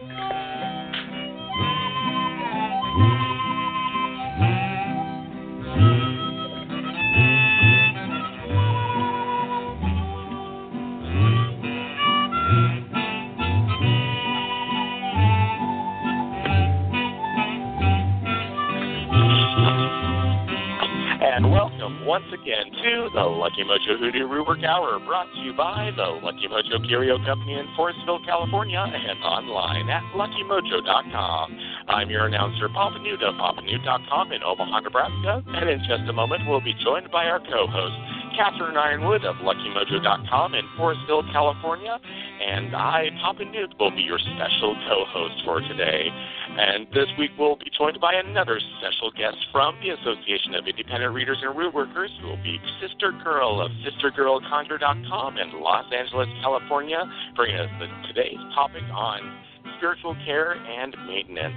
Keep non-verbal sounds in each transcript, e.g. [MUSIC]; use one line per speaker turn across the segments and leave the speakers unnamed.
Yeah. Lucky Mojo Hoodoo Rootwork Hour, brought to you by the Lucky Mojo Curio Company in Forestville, California, and online at LuckyMojo.com. I'm your announcer, Papa Newt of in Omaha, Nebraska, and in just a moment we'll be joined by our co-host, Catherine Yronwode of LuckyMojo.com in Forestville, California, and I, Papa Newt, will be your special co-host for today. And this week we'll be joined by another special guest from the Association of Independent Readers and Root Workers, who will be Sister Girl of SisterGirlConjure.com in Los Angeles, California, bringing us the, today's topic on spiritual care and maintenance.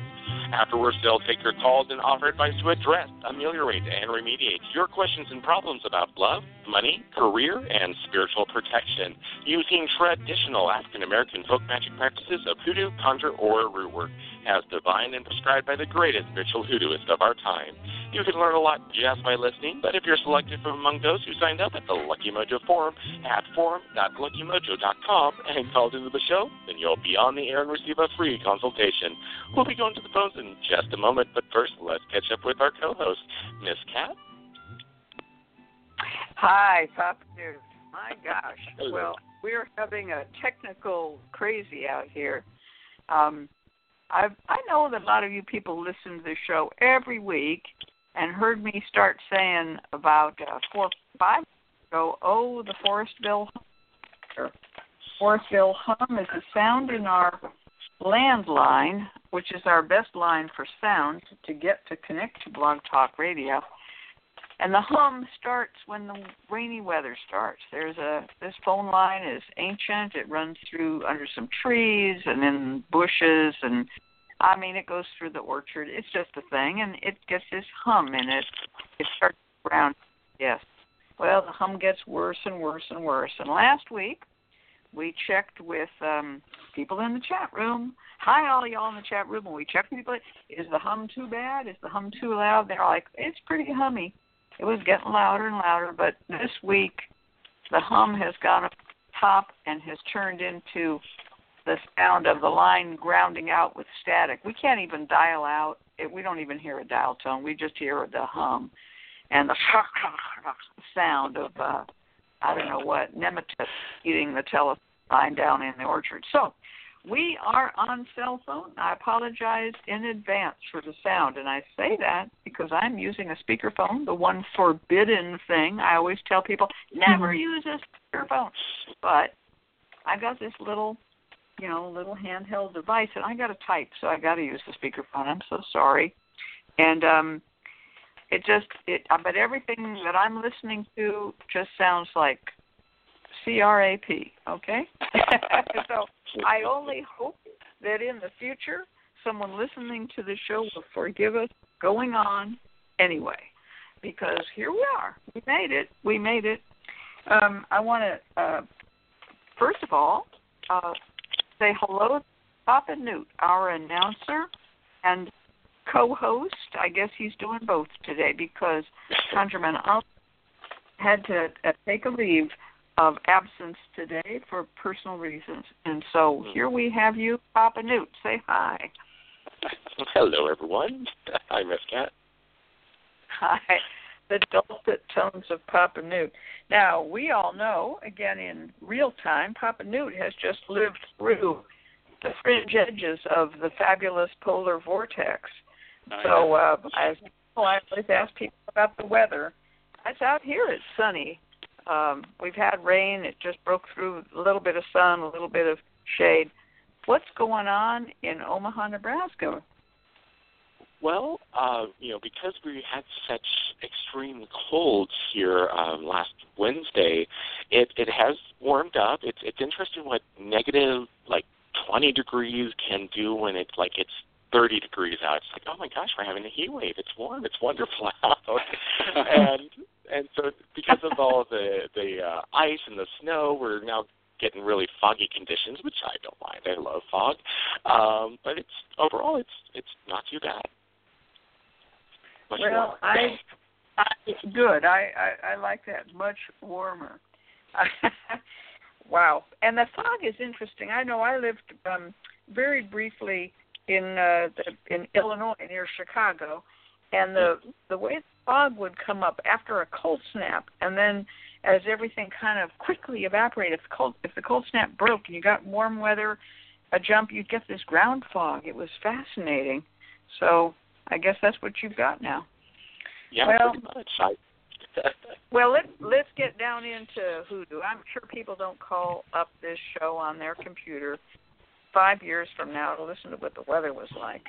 Afterwards, they'll take your calls and offer advice to address, ameliorate, and remediate your questions and problems about love, money, career, and spiritual protection using traditional African American folk magic practices of hoodoo, conjure, or root work as divine and prescribed by the greatest spiritual hoodooist of our time. You can learn a lot just by listening, but if you're selected from among those who signed up at the Lucky Mojo Forum at forum.luckymojo.com and called into the show, then you'll be on the air and receive a free consultation. We'll be going to the phones in just a moment, but first, let's catch up with our co-host, Miss Cat.
Hi, Papa Newt. My gosh.
Hello.
Well, we're having a technical crazy out here. Um, I I know that a lot of you people listen to the show every week and heard me start saying about uh, four five ago. Oh, the Forestville hum. Forestville hum is a sound in our landline, which is our best line for sound to get to connect to Blog Talk Radio. And the hum starts when the rainy weather starts. There's a this phone line is ancient. It runs through under some trees and in bushes and I mean it goes through the orchard. It's just a thing and it gets this hum in it. It starts around yes. Well the hum gets worse and worse and worse. And last week we checked with um people in the chat room. Hi all y'all in the chat room and we checked with people is the hum too bad? Is the hum too loud? They're like, It's pretty hummy it was getting louder and louder, but this week the hum has gone up top and has turned into the sound of the line grounding out with static. We can't even dial out. It, we don't even hear a dial tone. We just hear the hum and the [LAUGHS] sound of uh, I don't know what nematode eating the telephone line down in the orchard. So we are on cell phone. I apologize in advance for the sound, and I say that because I'm using a speakerphone, the one forbidden thing. I always tell people never use a speakerphone, but I've got this little, you know, little handheld device, and I got to type, so I got to use the speakerphone. I'm so sorry, and um, it just it. But everything that I'm listening to just sounds like CRAP. Okay, [LAUGHS] so I only hope that in the future someone listening to the show will forgive us going on anyway, because here we are. We made it. We made it. Um, I want to uh, first of all uh, say hello to Papa Newt, our announcer and co-host. I guess he's doing both today because ConjureMan Ali had to uh, take a leave of absence today for personal reasons. And so here we have you, Papa Newt. Say hi.
Hello, everyone. Hi, Miss Cat.
Hi. The dulcet tones of Papa Newt. Now, we all know, again in real time, Papa Newt has just lived through the fringe edges of the fabulous polar vortex. So, uh, you know, I always ask people about the weather. It's out here. It's sunny. Um, we've had rain. It just broke through a little bit of sun, a little bit of shade. What's going on in Omaha, Nebraska?
Well, uh, you know, because we had such extreme colds here um, last Wednesday, it it has warmed up. It's it's interesting what negative like 20 degrees can do when it's like it's 30 degrees out. It's like, oh my gosh, we're having a heat wave. It's warm. It's wonderful [LAUGHS] out. and and so because of all the the uh, ice and the snow, we're now get in really foggy conditions, which I don't mind. I love fog, um, but it's overall it's it's not too bad. Much
well,
warmer.
I, I good. I, I I like that much warmer. [LAUGHS] wow, and the fog is interesting. I know I lived um very briefly in uh the, in Illinois near Chicago, and the the way the fog would come up after a cold snap, and then as everything kind of quickly evaporated. If the cold if the cold snap broke and you got warm weather, a jump, you'd get this ground fog. It was fascinating. So I guess that's what you've got now.
Yeah,
well,
pretty much. I, [LAUGHS]
well, let let's get down into hoodoo. I'm sure people don't call up this show on their computer five years from now to listen to what the weather was like.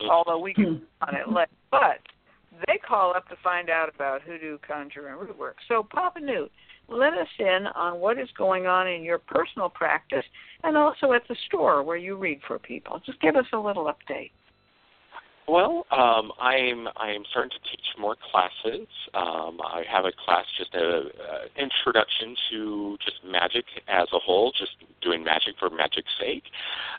Hmm. Although we can hmm. [LAUGHS] on it late, but they call up to find out about hoodoo, conjure, and root work. So, Papa Newt, let us in on what is going on in your personal practice and also at the store where you read for people. Just give us a little update.
Well, um, I'm I'm starting to teach more classes. Um, I have a class, just a, a introduction to just magic as a whole, just doing magic for magic's sake.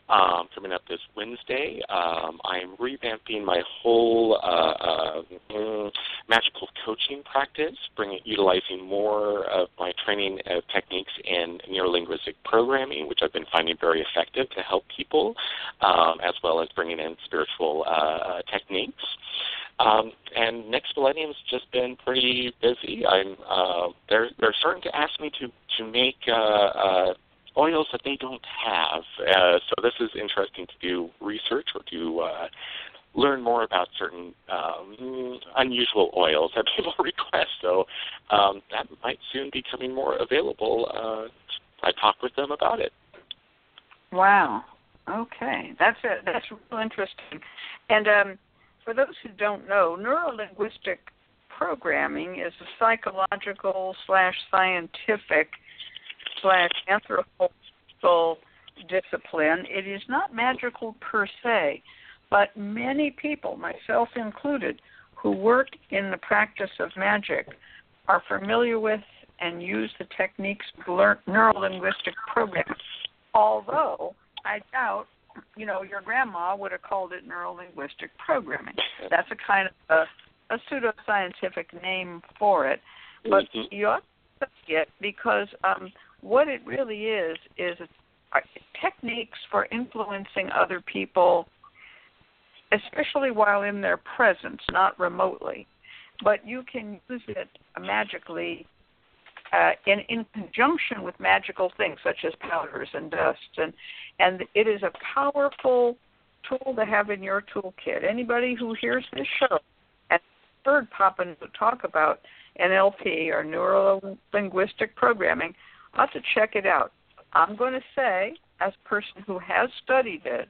Um, coming up this Wednesday, um, I'm revamping my whole uh, uh, mm, magical coaching practice, bringing utilizing more of my training of techniques in neurolinguistic programming, which I've been finding very effective to help people, um, as well as bringing in spiritual. Uh, techniques. Um, and next millennium's just been pretty busy. I'm uh, they're they're starting to ask me to to make uh, uh, oils that they don't have. Uh, so this is interesting to do research or to uh, learn more about certain um, unusual oils that [LAUGHS] people request. So um, that might soon be coming more available. Uh, I talk with them about it.
Wow. Okay, that's a, that's real interesting. And um, for those who don't know, neurolinguistic programming is a psychological slash scientific slash anthropological discipline. It is not magical per se, but many people, myself included, who work in the practice of magic are familiar with and use the techniques of neurolinguistic programming. Although I doubt, you know, your grandma would have called it neurolinguistic programming. That's a kind of a, a pseudoscientific name for it, but
mm-hmm.
you ought to it because um, what it really is is uh, techniques for influencing other people, especially while in their presence, not remotely. But you can use it magically uh, in in conjunction with magical things such as powders and dust and and it is a powerful tool to have in your toolkit. Anybody who hears this show and heard Papa talk about NLP or neuro linguistic programming ought to check it out. I'm going to say, as a person who has studied it,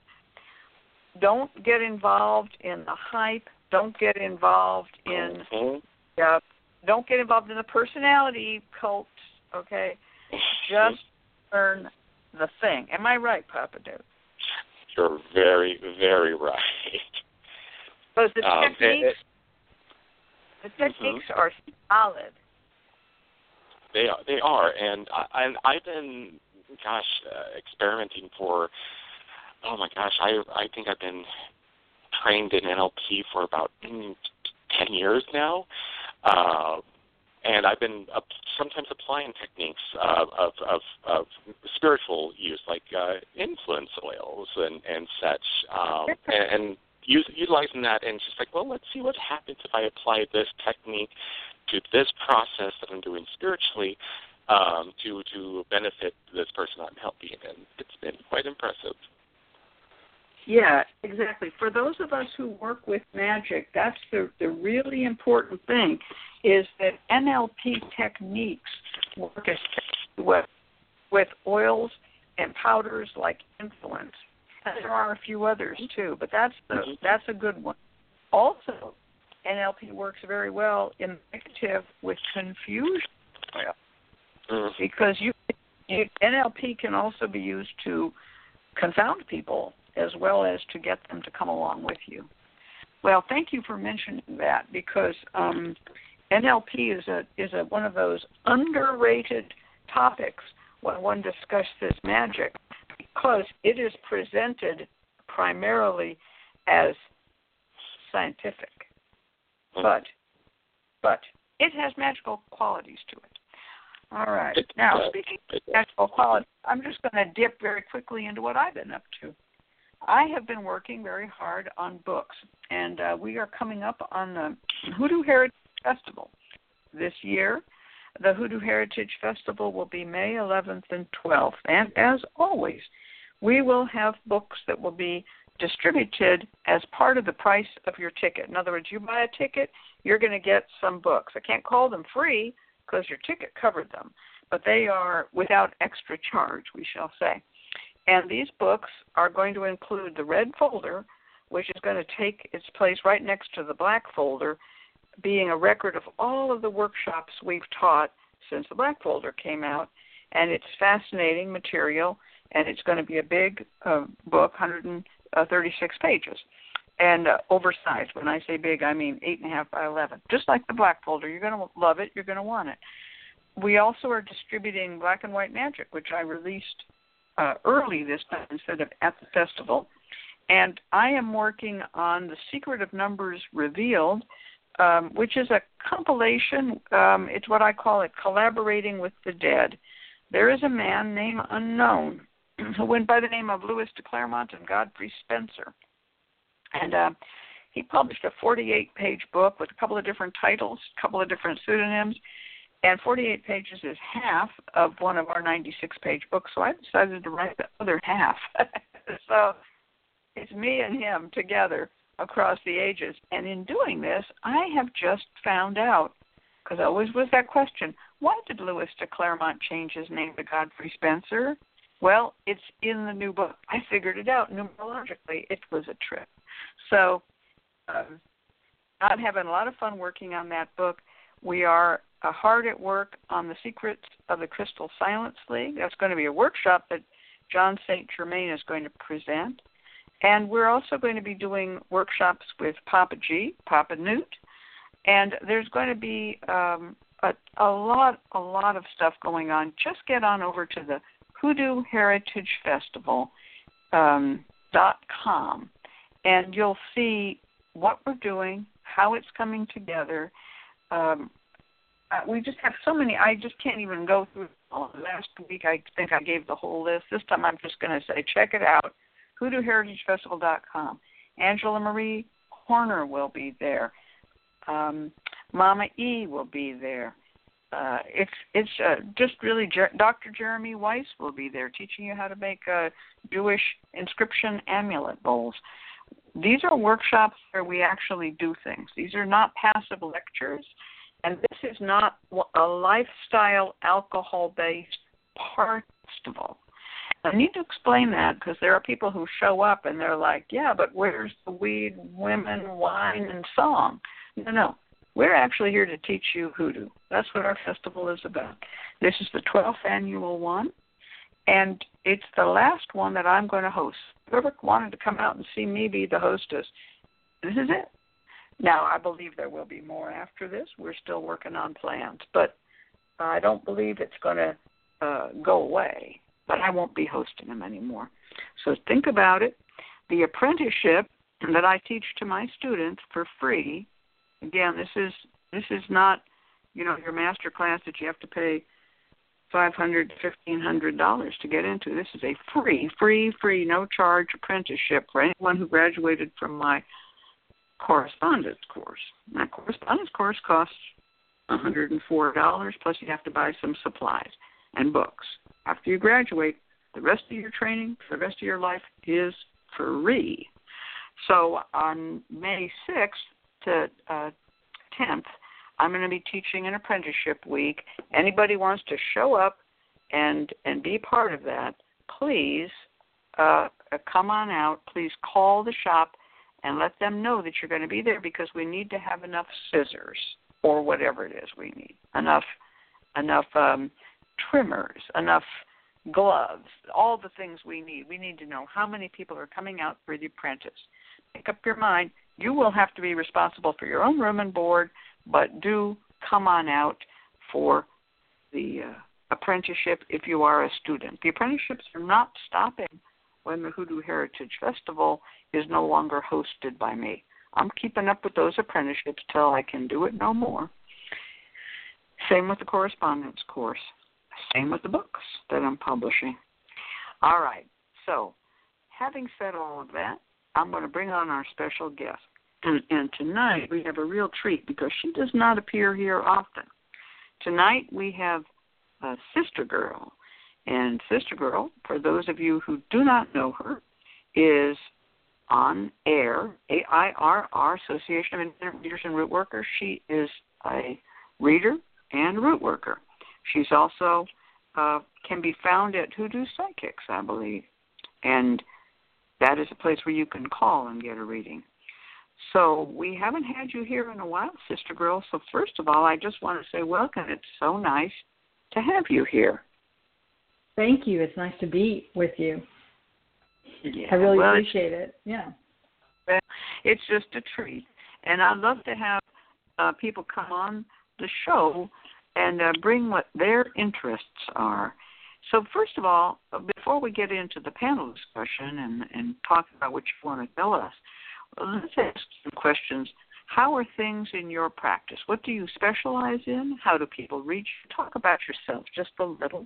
don't get involved in the hype. Don't get involved in
mm-hmm.
uh, don't get involved in the personality cult, okay? Just learn the thing. Am I right, Papa Dude?
You're very, very right.
Because the
um,
techniques,
it,
the techniques mm-hmm. are solid.
They are, they are, and I, and I've been, gosh, uh, experimenting for, oh my gosh, I I think I've been trained in NLP for about mm, ten years now. Uh, and I've been uh, sometimes applying techniques uh, of, of, of spiritual use, like uh, influence oils and, and such, um, and, and use, utilizing that and just like, well, let's see what happens if I apply this technique to this process that I'm doing spiritually um, to to benefit this person I'm helping, and it's been quite impressive.
Yeah, exactly. For those of us who work with magic, that's the the really important thing is that NLP techniques work with with oils and powders like influence. And there are a few others too, but that's the
Mm-hmm.
that's a good one. Also, NLP works very well in negative with confusion oil
Mm.
because you, you NLP can also be used to confound people as well as to get them to come along with you. Well, thank you for mentioning that because um, NLP is a is a one of those underrated topics when one discusses this magic because it is presented primarily as scientific.
Hmm.
But but it has magical qualities to it. All right. Now, speaking of magical qualities, I'm just going to dip very quickly into what I've been up to. I have been working very hard on books, and uh, we are coming up on the Hoodoo Heritage Festival this year. The Hoodoo Heritage Festival will be May 11th and 12th, and as always, we will have books that will be distributed as part of the price of your ticket. In other words, you buy a ticket, you're going to get some books. I can't call them free because your ticket covered them, but they are without extra charge, we shall say. And these books are going to include the red folder, which is going to take its place right next to the black folder, being a record of all of the workshops we've taught since the black folder came out. And it's fascinating material, and it's going to be a big uh, book, 136 pages, and uh, oversized. When I say big, I mean eight and a half by 11. Just like the black folder, you're going to love it. You're going to want it. We also are distributing Black and White Magic, which I released uh, early this time instead of at the festival. And I am working on The Secret of Numbers Revealed, um, which is a compilation. Um, it's what I call it collaborating with the dead. There is a man named Unknown [CLEARS THROAT] who went by the name of Louis de Clermont and Godfrey Spencer. And uh, he published a 48 page book with a couple of different titles, a couple of different pseudonyms. And 48 pages is half of one of our 96 page books, so I decided to write the other half. [LAUGHS] so it's me and him together across the ages. And in doing this, I have just found out, because always was that question why did Louis de Clermont change his name to Godfrey Spencer? Well, it's in the new book. I figured it out numerologically. It was a trip. So um, I'm having a lot of fun working on that book. We are uh, hard at work on the secrets of the Crystal Silence League. That's going to be a workshop that John St. Germain is going to present. And we're also going to be doing workshops with Papa G, Papa Newt, and there's going to be um, a, a lot, a lot of stuff going on. Just get on over to the Hoodoo Heritage Festival um, dot com, and you'll see what we're doing, how it's coming together. Um, uh, we just have so many. I just can't even go through. All. Last week, I think I gave the whole list. This time, I'm just going to say, check it out. HoodooHeritageFestival.com. Angela Marie Horner will be there. Um, Mama E will be there. Uh, it's it's uh, just really Jer- Dr. Jeremy Weiss will be there teaching you how to make uh, Jewish inscription amulet bowls. These are workshops where we actually do things. These are not passive lectures, and this is not a lifestyle alcohol-based part festival. I need to explain that because there are people who show up and they're like, "Yeah, but where's the weed, women, wine, and song?" No, no. We're actually here to teach you hoodoo. That's what our festival is about. This is the 12th annual one, and it's the last one that I'm going to host. Whoever wanted to come out and see me be the hostess, this is it. Now, I believe there will be more after this. We're still working on plans, but I don't believe it's going to uh, go away. But I won't be hosting them anymore. So think about it. The apprenticeship that I teach to my students for free again, this is this is not, you know, your master class that you have to pay five hundred, fifteen hundred dollars to get into. This is a free, free, free, no charge apprenticeship for anyone who graduated from my correspondence course. My correspondence course costs $104 plus you have to buy some supplies and books. After you graduate, the rest of your training for the rest of your life is free. So on May 6th, to uh, 10th, I'm going to be teaching an apprenticeship week. Anybody wants to show up and and be part of that, please uh, come on out. Please call the shop and let them know that you're going to be there because we need to have enough scissors or whatever it is we need. Enough enough um, trimmers, enough gloves, all the things we need. We need to know how many people are coming out for the apprentice. Make up your mind you will have to be responsible for your own room and board, but do come on out for the uh, apprenticeship if you are a student. The apprenticeships are not stopping when the Hoodoo Heritage Festival is no longer hosted by me. I'm keeping up with those apprenticeships till I can do it no more. Same with the correspondence course. Same with the books that I'm publishing. All right. So, having said all of that, I'm going to bring on our special guest. And, and tonight we have a real treat because she does not appear here often. Tonight we have a sister girl. And Sister Girl, for those of you who do not know her, is on air, AIRR, Association of Independent Readers and Root Workers. She is a reader and root worker. She's also uh, can be found at Hoodoo Psychics, I believe, and that is a place where you can call and get a reading. So we haven't had you here in a while, Sister Girl. So first of all, I just want to say welcome. It's so nice to have you here.
Thank you. It's nice to be with you.
Yeah,
I really
well,
appreciate it. Yeah.
It's just a treat, and I love to have uh, people come on the show and uh, bring what their interests are. So first of all, before we get into the panel discussion and, and talk about what you want to tell us, let's ask some questions. How are things in your practice? What do you specialize in? How do people reach? You? Talk about yourself just a little.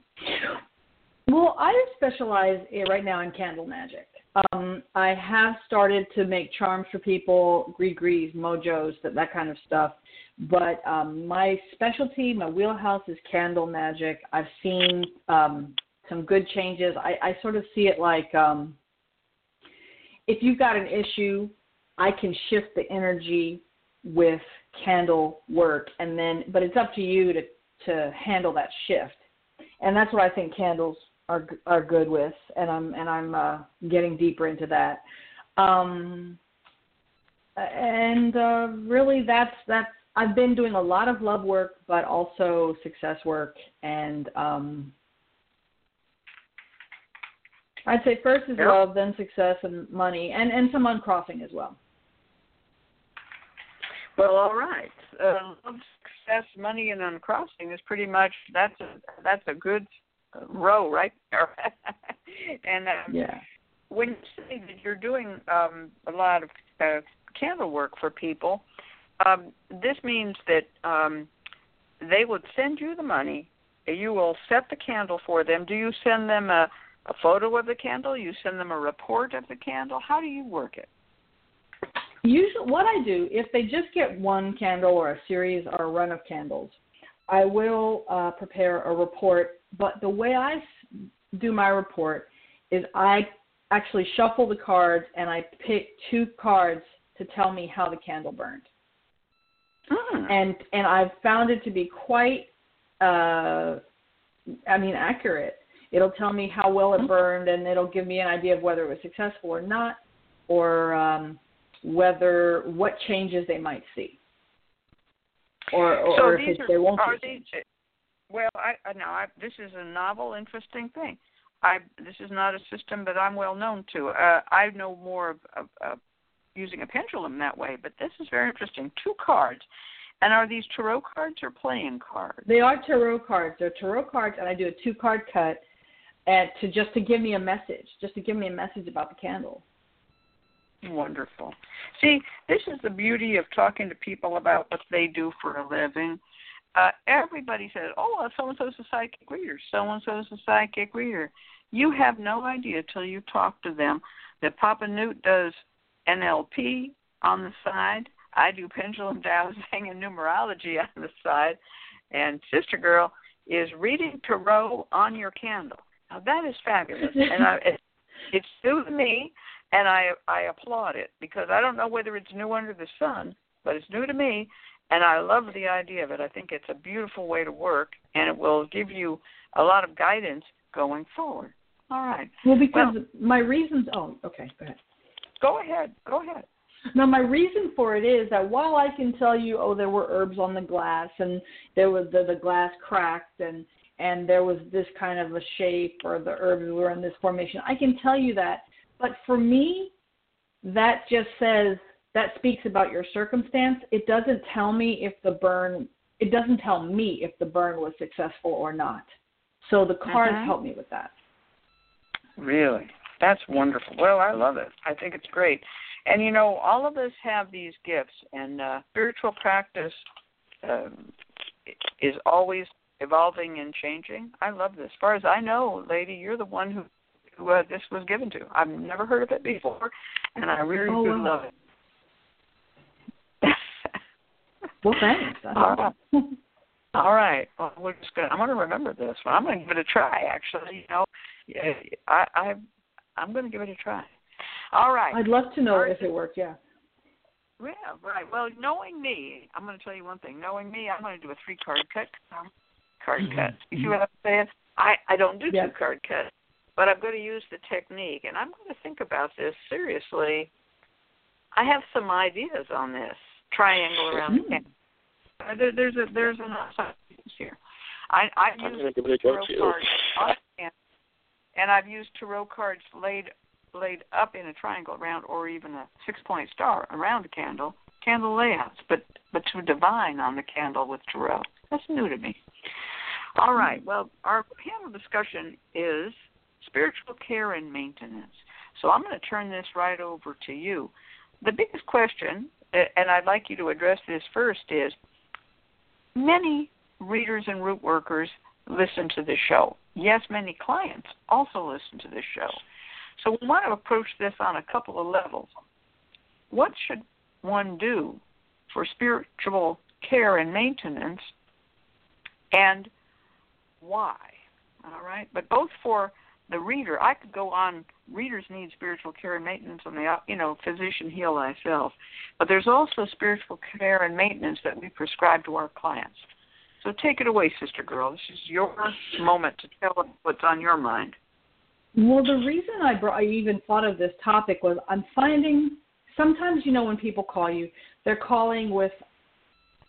Well, I specialize right now in candle magic. Um, I have started to make charms for people, gree mojos, that that kind of stuff. But um, my specialty, my wheelhouse is candle magic. I've seen um, some good changes. I, I sort of see it like um, if you've got an issue, I can shift the energy with candle work, and then but it's up to you to to handle that shift. And that's what I think candles are are good with, and I'm and I'm uh, getting deeper into that. Um, and uh, really, that's that's I've been doing a lot of love work, but also success work, and um, I'd say first is
yep.
love, then success and money, and and some uncrossing as well.
Well, all right. Uh, love, success, money, and uncrossing is pretty much that's a that's a good row right [LAUGHS] there. and um,
yeah.
when you say that you're doing um, a lot of uh, candle work for people, um, this means that um, they would send you the money. You will set the candle for them. Do you send them a, a photo of the candle? You send them a report of the candle? How do you work it?
Usually, what I do, if they just get one candle or a series or a run of candles, I will uh, prepare a report but the way I do my report is I actually shuffle the cards and I pick two cards to tell me how the candle burned.
Mm.
And and I've found it to be quite uh I mean accurate. It'll tell me how well it hmm. burned and it'll give me an idea of whether it was successful or not or um whether what changes they might see. Or or,
so
or if
are,
they won't see.
these, well, I now I, this is a novel, interesting thing. I this is not a system that I'm well known to. Uh, I know more of, of, of using a pendulum that way, but this is very interesting. Two cards, and are these tarot cards or playing cards?
They are tarot cards. They're tarot cards, and I do a two card cut, and to just to give me a message, just to give me a message about the candle.
Wonderful. See, this is the beauty of talking to people about what they do for a living uh, everybody says, "Oh, so and so's a psychic reader. So and so's a psychic reader." You have no idea till you talk to them that Papa Newt does NLP on the side. I do pendulum dowsing and numerology on the side, and Sister Girl is reading tarot on your candle. Now that is fabulous, and I, [LAUGHS] it, it's new to me, and I I applaud it because I don't know whether it's new under the sun, but it's new to me, and I love the idea of it. I think it's a beautiful way to work, and it will give you a lot of guidance going forward. All right.
Well, because well, my reasons. Oh, okay. Go ahead.
Go ahead. Go ahead.
Now, my reason for it is that while I can tell you, oh, there were herbs on the glass, and there was the, the glass cracked, and and there was this kind of a shape, or the herbs were in this formation, I can tell you that. But for me, that just says that speaks about your circumstance. It doesn't tell me if the burn it doesn't tell me if the burn was successful or not. So the cards
Mhm.
help me with that.
Really? That's wonderful. Well, I love it. I think it's great. And you know, all of us have these gifts, and uh, spiritual practice um, is always evolving and changing. I love this. As far as I know, lady, you're the one who, who uh, this was given to. I've never heard of it before, and I really
Oh,
do
wow.
love it.
Well, thanks. [LAUGHS]
All
awesome.
All right. Well, we're just gonna. I'm gonna remember this one. I'm gonna give it a try. Actually, you know, Yeah, I, I, I'm gonna give it a try. All right.
I'd love to know
right.
if it worked. Yeah.
Yeah, right. Well, knowing me, I'm going to tell you one thing. Knowing me, I'm going to do a three card cut. Um, card cut. You see what I'm saying? I I don't do two card cuts, but I'm going to use the technique, and I'm going to think about this seriously. I have some ideas on this triangle around the
Mm.
camp. Uh, there, there's a there's an outside here. I I've used
give it a go
tarot
too.
cards on and, and I've used tarot cards laid laid up in a triangle around or even a six point star around the candle candle layouts but but to divine on the candle with tarot that's new to me all right well our panel discussion is spiritual care and maintenance so i'm going to turn this right over to you the biggest question and i'd like you to address this first is many readers and root workers listen to this show. Yes, many clients also listen to this show. So we want to approach this on a couple of levels. What should one do for spiritual care and maintenance and why? All right? But both for the reader, I could go on readers need spiritual care and maintenance and the you know, physician heal thyself. But there's also spiritual care and maintenance that we prescribe to our clients. So take it away, sister girl. This is your moment to tell us what's on your mind.
Well, the reason I brought, I even thought of this topic was I'm finding sometimes you know when people call you, they're calling with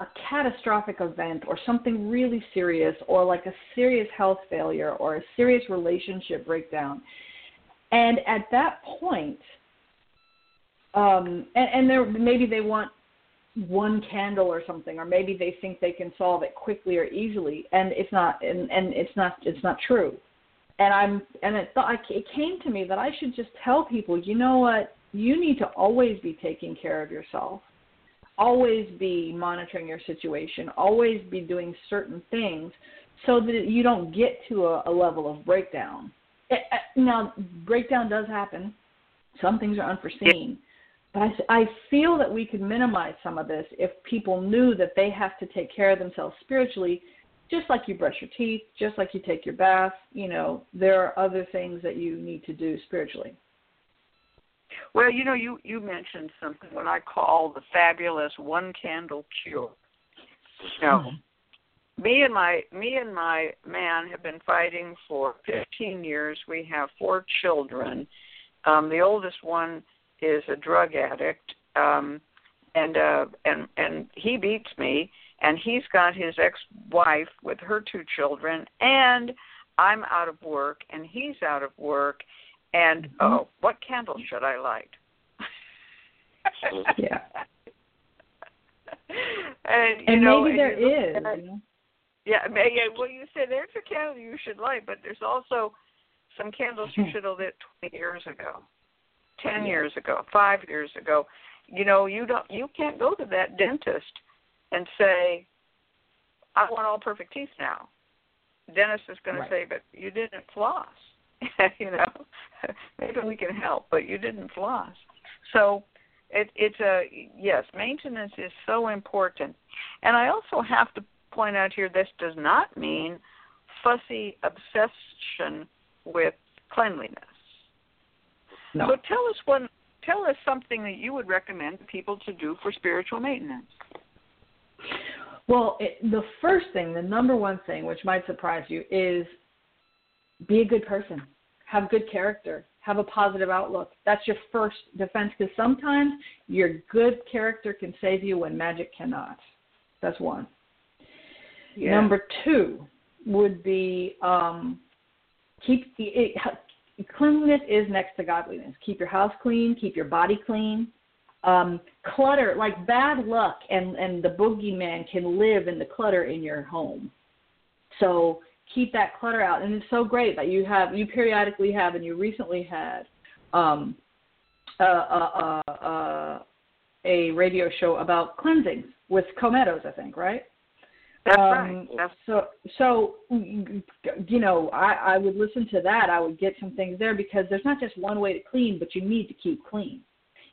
a catastrophic event or something really serious or like a serious health failure or a serious relationship breakdown. And at that point, um, and, and there maybe they want one candle or something, or maybe they think they can solve it quickly or easily, and it's not, and, and it's not, it's not true. And I'm, and it thought it came to me that I should just tell people, you know what, you need to always be taking care of yourself, always be monitoring your situation, always be doing certain things, so that you don't get to a, a level of breakdown. It, uh, now, breakdown does happen. Some things are unforeseen. But I, I feel that we could minimize some of this if people knew that they have to take care of themselves spiritually, just like you brush your teeth, just like you take your bath. You know, there are other things that you need to do spiritually.
Well, you know, you you mentioned something what I call the fabulous one candle cure. Now, me and my me and my man have been fighting for 15 years. We have four children. Um, the oldest one is a drug addict, um, and uh, and and he beats me. And he's got his ex-wife with her two children, and I'm out of work, and he's out of work. And mm-hmm. oh, what candle should I light?
Yeah. [LAUGHS]
and you
And
know,
maybe
and
there
you
is.
at- yeah, may- yeah. Well, you said there's a candle you should light, but there's also some candles you hmm. should have lit 20 years ago, 10
Yeah.
years ago, five years ago. You know, you don't, you can't go to that dentist and say, "I want all perfect teeth now." Dentist is going
Right.
to say, "But you didn't floss." [LAUGHS] you know, [LAUGHS] maybe we can help, but you didn't floss. So it, it's a yes, maintenance is so important, and I also have to point out here this does not mean fussy obsession with cleanliness.
No.
So tell us one, tell us something that you would recommend people to do for spiritual maintenance.
Well, it, the first thing, the number one thing, which might surprise you, is be a good person. Have good character. Have a positive outlook. That's your first defense because sometimes your good character can save you when magic cannot. That's one. Number two would be um, keep it, cleanliness is next to godliness. Keep your house clean. Keep your body clean. Um, clutter, like bad luck, and and the boogeyman can live in the clutter in your home. So keep that clutter out. And it's so great that you have you periodically have and you recently had um, a, a, a, a radio show about cleansing with Cometos, I think, right?
That's
um,
right. That's
so so you know I, I would listen to that. I would get some things there because there's not just one way to clean, but you need to keep clean.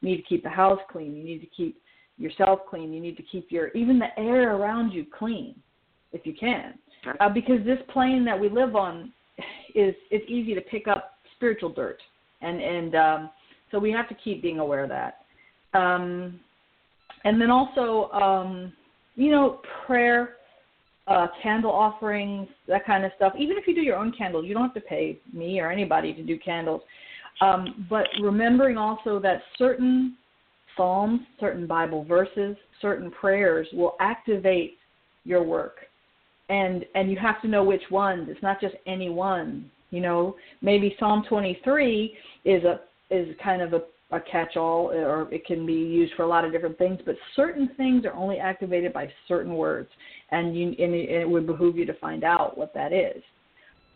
You need to keep the house clean. You need to keep yourself clean. You need to keep your even the air around you clean, if you can, uh, because this plane that we live on is it's easy to pick up spiritual dirt, and and um, so we have to keep being aware of that. Um, and then also, um, you know, prayer uh, candle offerings, that kind of stuff. Even if you do your own candles, you don't have to pay me or anybody to do candles. Um, but remembering also that certain psalms, certain Bible verses, certain prayers will activate your work, and and you have to know which ones. It's not just any one. You know, maybe Psalm 23 is a is kind of a a catch-all, or it can be used for a lot of different things. But certain things are only activated by certain words, and you and it, would behoove you to find out what that is.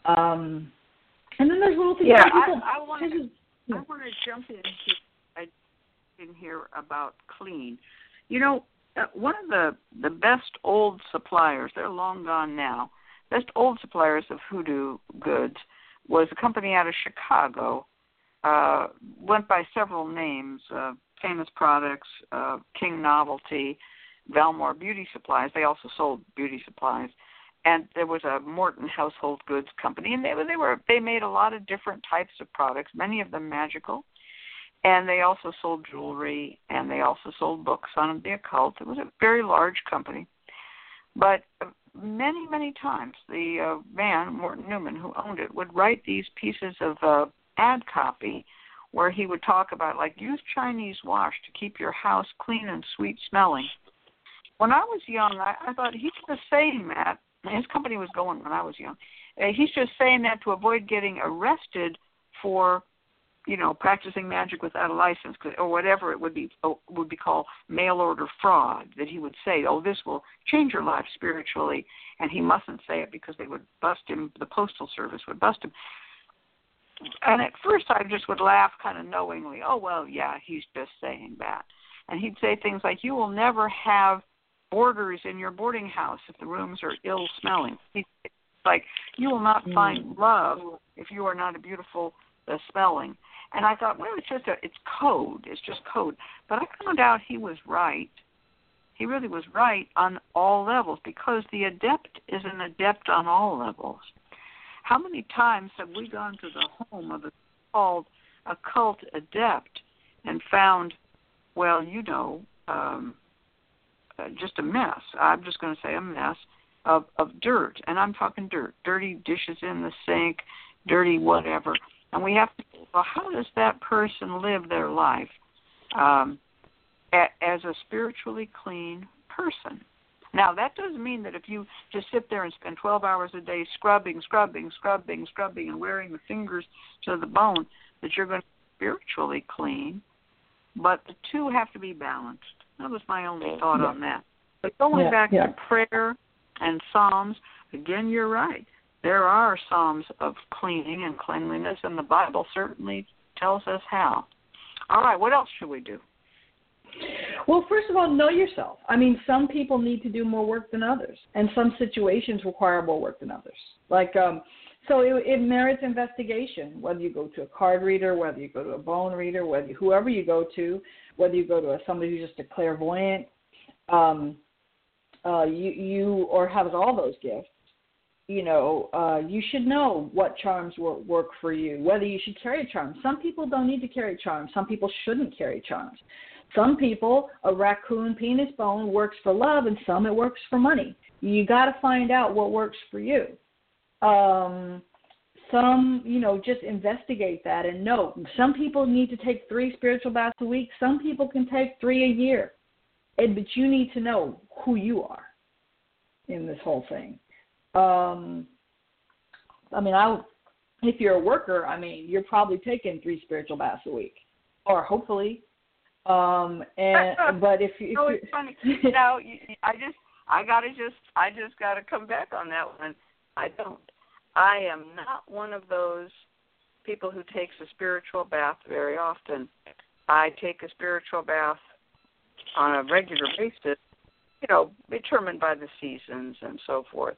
Um, and then there's little things.
Yeah,
people,
I, I want to.
is-
I want to jump into I in here about clean. You know, uh, one of the the best old suppliers. They're long gone now. Best old suppliers of hoodoo goods was a company out of Chicago. Uh, went by several names. Uh, famous products, uh, King Novelty, Valmor Beauty Supplies. They also sold beauty supplies, and there was a Morton Household Goods Company, and they were they were they made a lot of different types of products, many of them magical, and they also sold jewelry, and they also sold books on the occult. It was a very large company, but many many times the uh, man Morton Neumann who owned it would write these pieces of uh, ad copy where he would talk about like use Chinese wash to keep your house clean and sweet smelling. When I was young, I, I thought he's just saying that. His company was going when I was young. Uh, he's just saying that to avoid getting arrested for, you know, practicing magic without a license, or whatever it would be oh, would be called mail order fraud. That he would say, "Oh, this will change your life spiritually," and he mustn't say it because they would bust him. The postal service would bust him and at first I just would laugh kind of knowingly, oh well, yeah, he's just saying that. And he'd say things like, "You will never have boarders in your boarding house if the rooms are ill smelling." He's like, "You will not find love if you are not a beautiful uh, smelling." And I thought, well, it's just a, it's code, it's just code. But I found out he was right. He really was right on all levels because the adept is an adept on all levels. How many times have we gone to the home of a called occult adept and found, well, you know, um, uh, just a mess. I'm just going to say a mess of of dirt, and I'm talking dirt, dirty dishes in the sink, dirty whatever. And we have to. Well, how does that person live their life um, a, as a spiritually clean person? Now, that doesn't mean that if you just sit there and spend 12 hours a day scrubbing, scrubbing, scrubbing, scrubbing, and wearing the fingers to the bone, that you're going to be spiritually clean. But the two have to be balanced. That was my only thought
Yeah.
on that. But going
Yeah,
back
yeah.
to prayer and Psalms, again, you're right. There are Psalms of cleaning and cleanliness, and the Bible certainly tells us how. All right, what else should we do?
Well, first of all, know yourself. I mean, some people need to do more work than others, and some situations require more work than others. Like, um, so it, it merits investigation. Whether you go to a card reader, whether you go to a bone reader, whether whoever you go to, whether you go to a, somebody who's just a clairvoyant, um, uh, you you or has all those gifts. You know, uh, you should know what charms work, work for you. Whether you should carry charms. Some people don't need to carry charms. Some people shouldn't carry charms. Some people, a raccoon penis bone works for love, and some it works for money. You got to find out what works for you. Um, some, you know, just investigate that and know. Some people need to take three spiritual baths a week. Some people can take three a year. And, but you need to know who you are in this whole thing. Um, I mean, I, if you're a worker, I mean, you're probably taking three spiritual baths a week, or hopefully. Um, and [LAUGHS] but if you, if
No, it's funny. [LAUGHS] you, I just, I gotta just, I just gotta come back on that one. I don't. I am not one of those people who takes a spiritual bath very often. I take a spiritual bath on a regular basis, you know, determined by the seasons and so forth.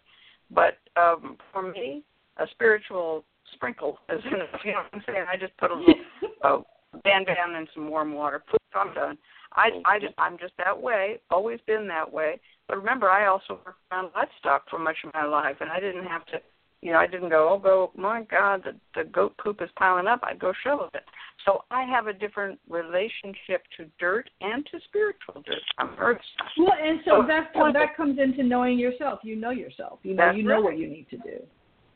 But um for me, a spiritual sprinkle [LAUGHS] is enough. You know what I'm saying? I just put a little [LAUGHS] uh, Van Van and some warm water. Poof, I'm done. I I I'm just that way. Always been that way. But remember, I also worked around livestock for much of my life, and I didn't have to. You know, I didn't go, oh, go, my God, the, the goat poop is piling up. I'd go shovel it. So I have a different relationship to dirt and to spiritual dirt. I'm earth.
Well, and so, so that that comes into knowing yourself. You know yourself. You know, you know
right.
what you need to do.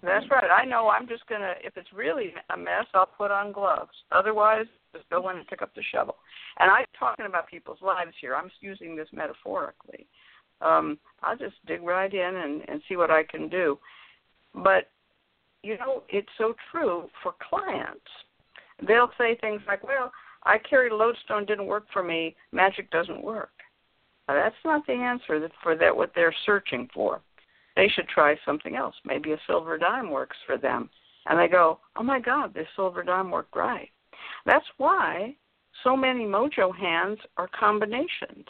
That's right. I know I'm just gonna if it's really a mess, I'll put on gloves. Otherwise, just go in and pick up the shovel. And I'm talking about people's lives here. I'm using this metaphorically. Um, I'll just dig right in and, and see what I can do. But you know, it's so true for clients. They'll say things like, "Well, I carried a lodestone, didn't work for me. Magic doesn't work." Now, that's not the answer for that what they're searching for they should try something else. Maybe a silver dime works for them. And they go, oh my God, this silver dime worked right. That's why so many mojo hands are combinations.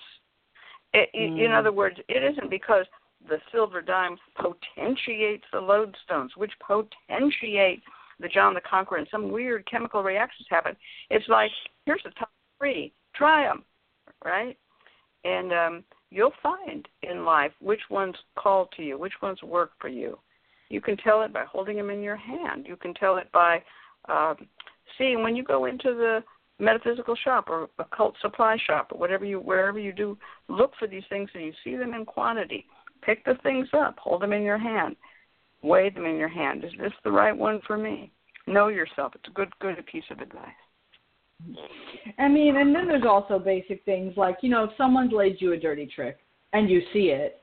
It, mm. In other words, it isn't because the silver dime potentiates the lodestones, which potentiate the John the Conqueror, and some weird chemical reactions happen. It's like, here's the top three, try them, right? And um, you'll find in life which ones call to you, which ones work for you. You can tell it by holding them in your hand. You can tell it by um, seeing when you go into the metaphysical shop or occult supply shop or whatever you wherever you do look for these things and you see them in quantity pick the things up hold them in your hand weigh them in your hand is this the right one for me know yourself it's a good good piece of advice
I mean, and then there's also basic things like you know if someone's laid you a dirty trick and you see it,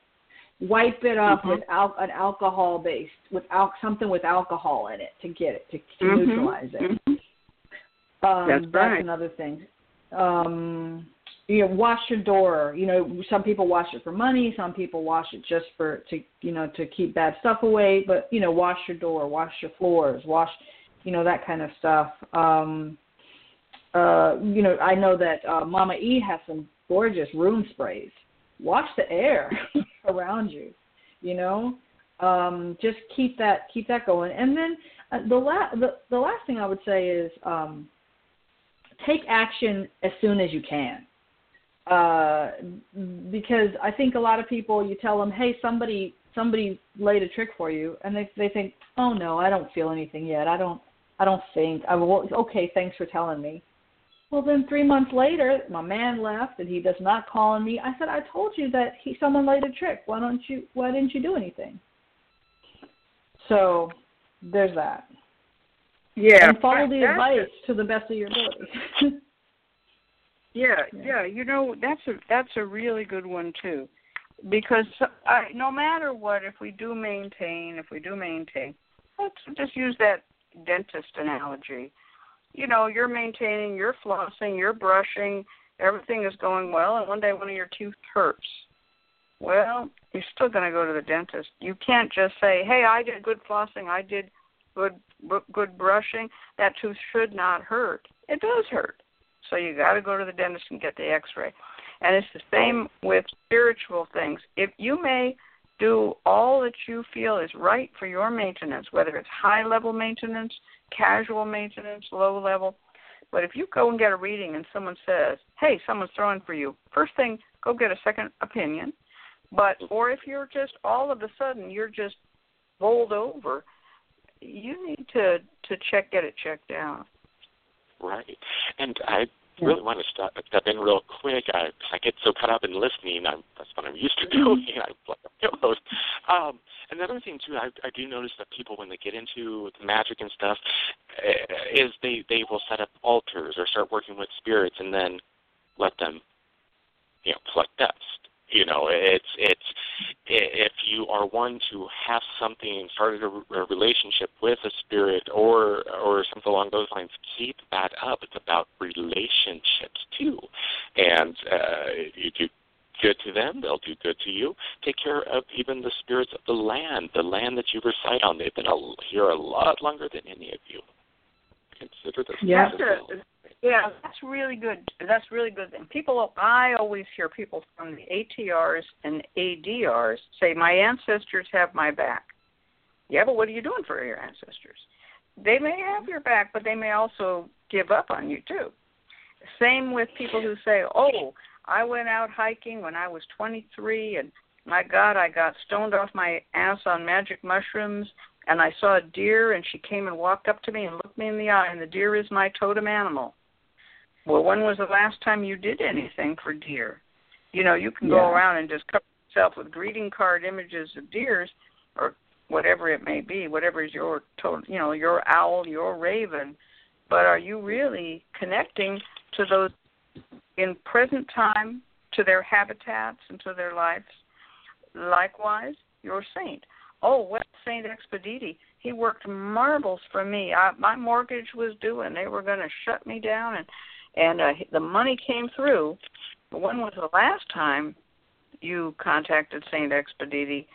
wipe it off
mm-hmm.
with al- an alcohol based with al- something with alcohol in it to get it to, to
mm-hmm.
neutralize it.
Mm-hmm.
Um,
that's,
that's another thing. Um, you know, wash your door. You know, some people wash it for money. Some people wash it just for to you know to keep bad stuff away. But you know, wash your door, wash your floors, wash, you know, that kind of stuff. Um, uh, you know, I know that uh, Mama E has some gorgeous room sprays. Watch the air [LAUGHS] around you. You know, um, just keep that keep that going. And then uh, the last the, the last thing I would say is um, take action as soon as you can. Uh, because I think a lot of people, you tell them, hey, somebody somebody laid a trick for you, and they they think, oh no, I don't feel anything yet. I don't I don't think. I will. Okay, thanks for telling me. Well, then three months later, my man left, and he does not call on me. I said, I told you that he someone laid a trick. Why don't you? Why didn't you do anything? So there's that.
Yeah.
And follow the advice to the best of your ability. [LAUGHS]
yeah, yeah. You know that's a that's a really good one too, because I, no matter what, if we do maintain, if we do maintain, let's just use that dentist analogy you know, you're maintaining, you're flossing, you're brushing, everything is going well, and one day one of your teeth hurts. Well, you're still going to go to the dentist. You can't just say, "Hey, I did good flossing, I did good good brushing. That tooth should not hurt." It does hurt. So you got to go to the dentist and get the X-ray. And it's the same with spiritual things. If you may do all that you feel is right for your maintenance, whether it's high level maintenance, casual maintenance, low level. But if you go and get a reading and someone says, "Hey, someone's throwing for you," first thing, go get a second opinion. But or if you're just all of a sudden you're just bowled over, you need to to check get it checked out.
Right, and I really want to step, step in real quick. I I get so caught up in listening. I'm, that's what I'm used to mm-hmm. doing. [LAUGHS] I'm like a co-host. Um, another thing too, I, I do notice that people when they get into the magic and stuff, uh, is they they will set up altars or start working with spirits and then let them, you know, collect dust you know it's it's if you are one to have something started a, a relationship with a spirit or or something along those lines keep that up it's about relationships too and uh you do good to them, they'll do good to you. Take care of even the spirits of the land, the land that you reside on. They've been here a lot longer than any of you. Consider this.
Yeah. Yeah, that's really good. That's really good. And people, I always hear people from the ATRs and ADRs say, "My ancestors have my back." Yeah, but what are you doing for your ancestors? They may have your back, but they may also give up on you too. Same with people who say, "Oh, I went out hiking when I was 23, and my God, I got stoned off my ass on magic mushrooms, and I saw a deer, and she came and walked up to me and looked me in the eye, and the deer is my totem animal." Well, when was the last time you did anything for deer? You know, you can yeah. go around and just cover yourself with greeting card images of deers, or whatever it may be, whatever is your totem, you know, your owl, your raven but are you really connecting to those in present time to their habitats and to their lives? Likewise, your saint. Oh, well, Saint Expedite, he worked marbles for me. I, my mortgage was due, and they were going to shut me down, and and uh, the money came through. When was the last time you contacted Saint Expedite?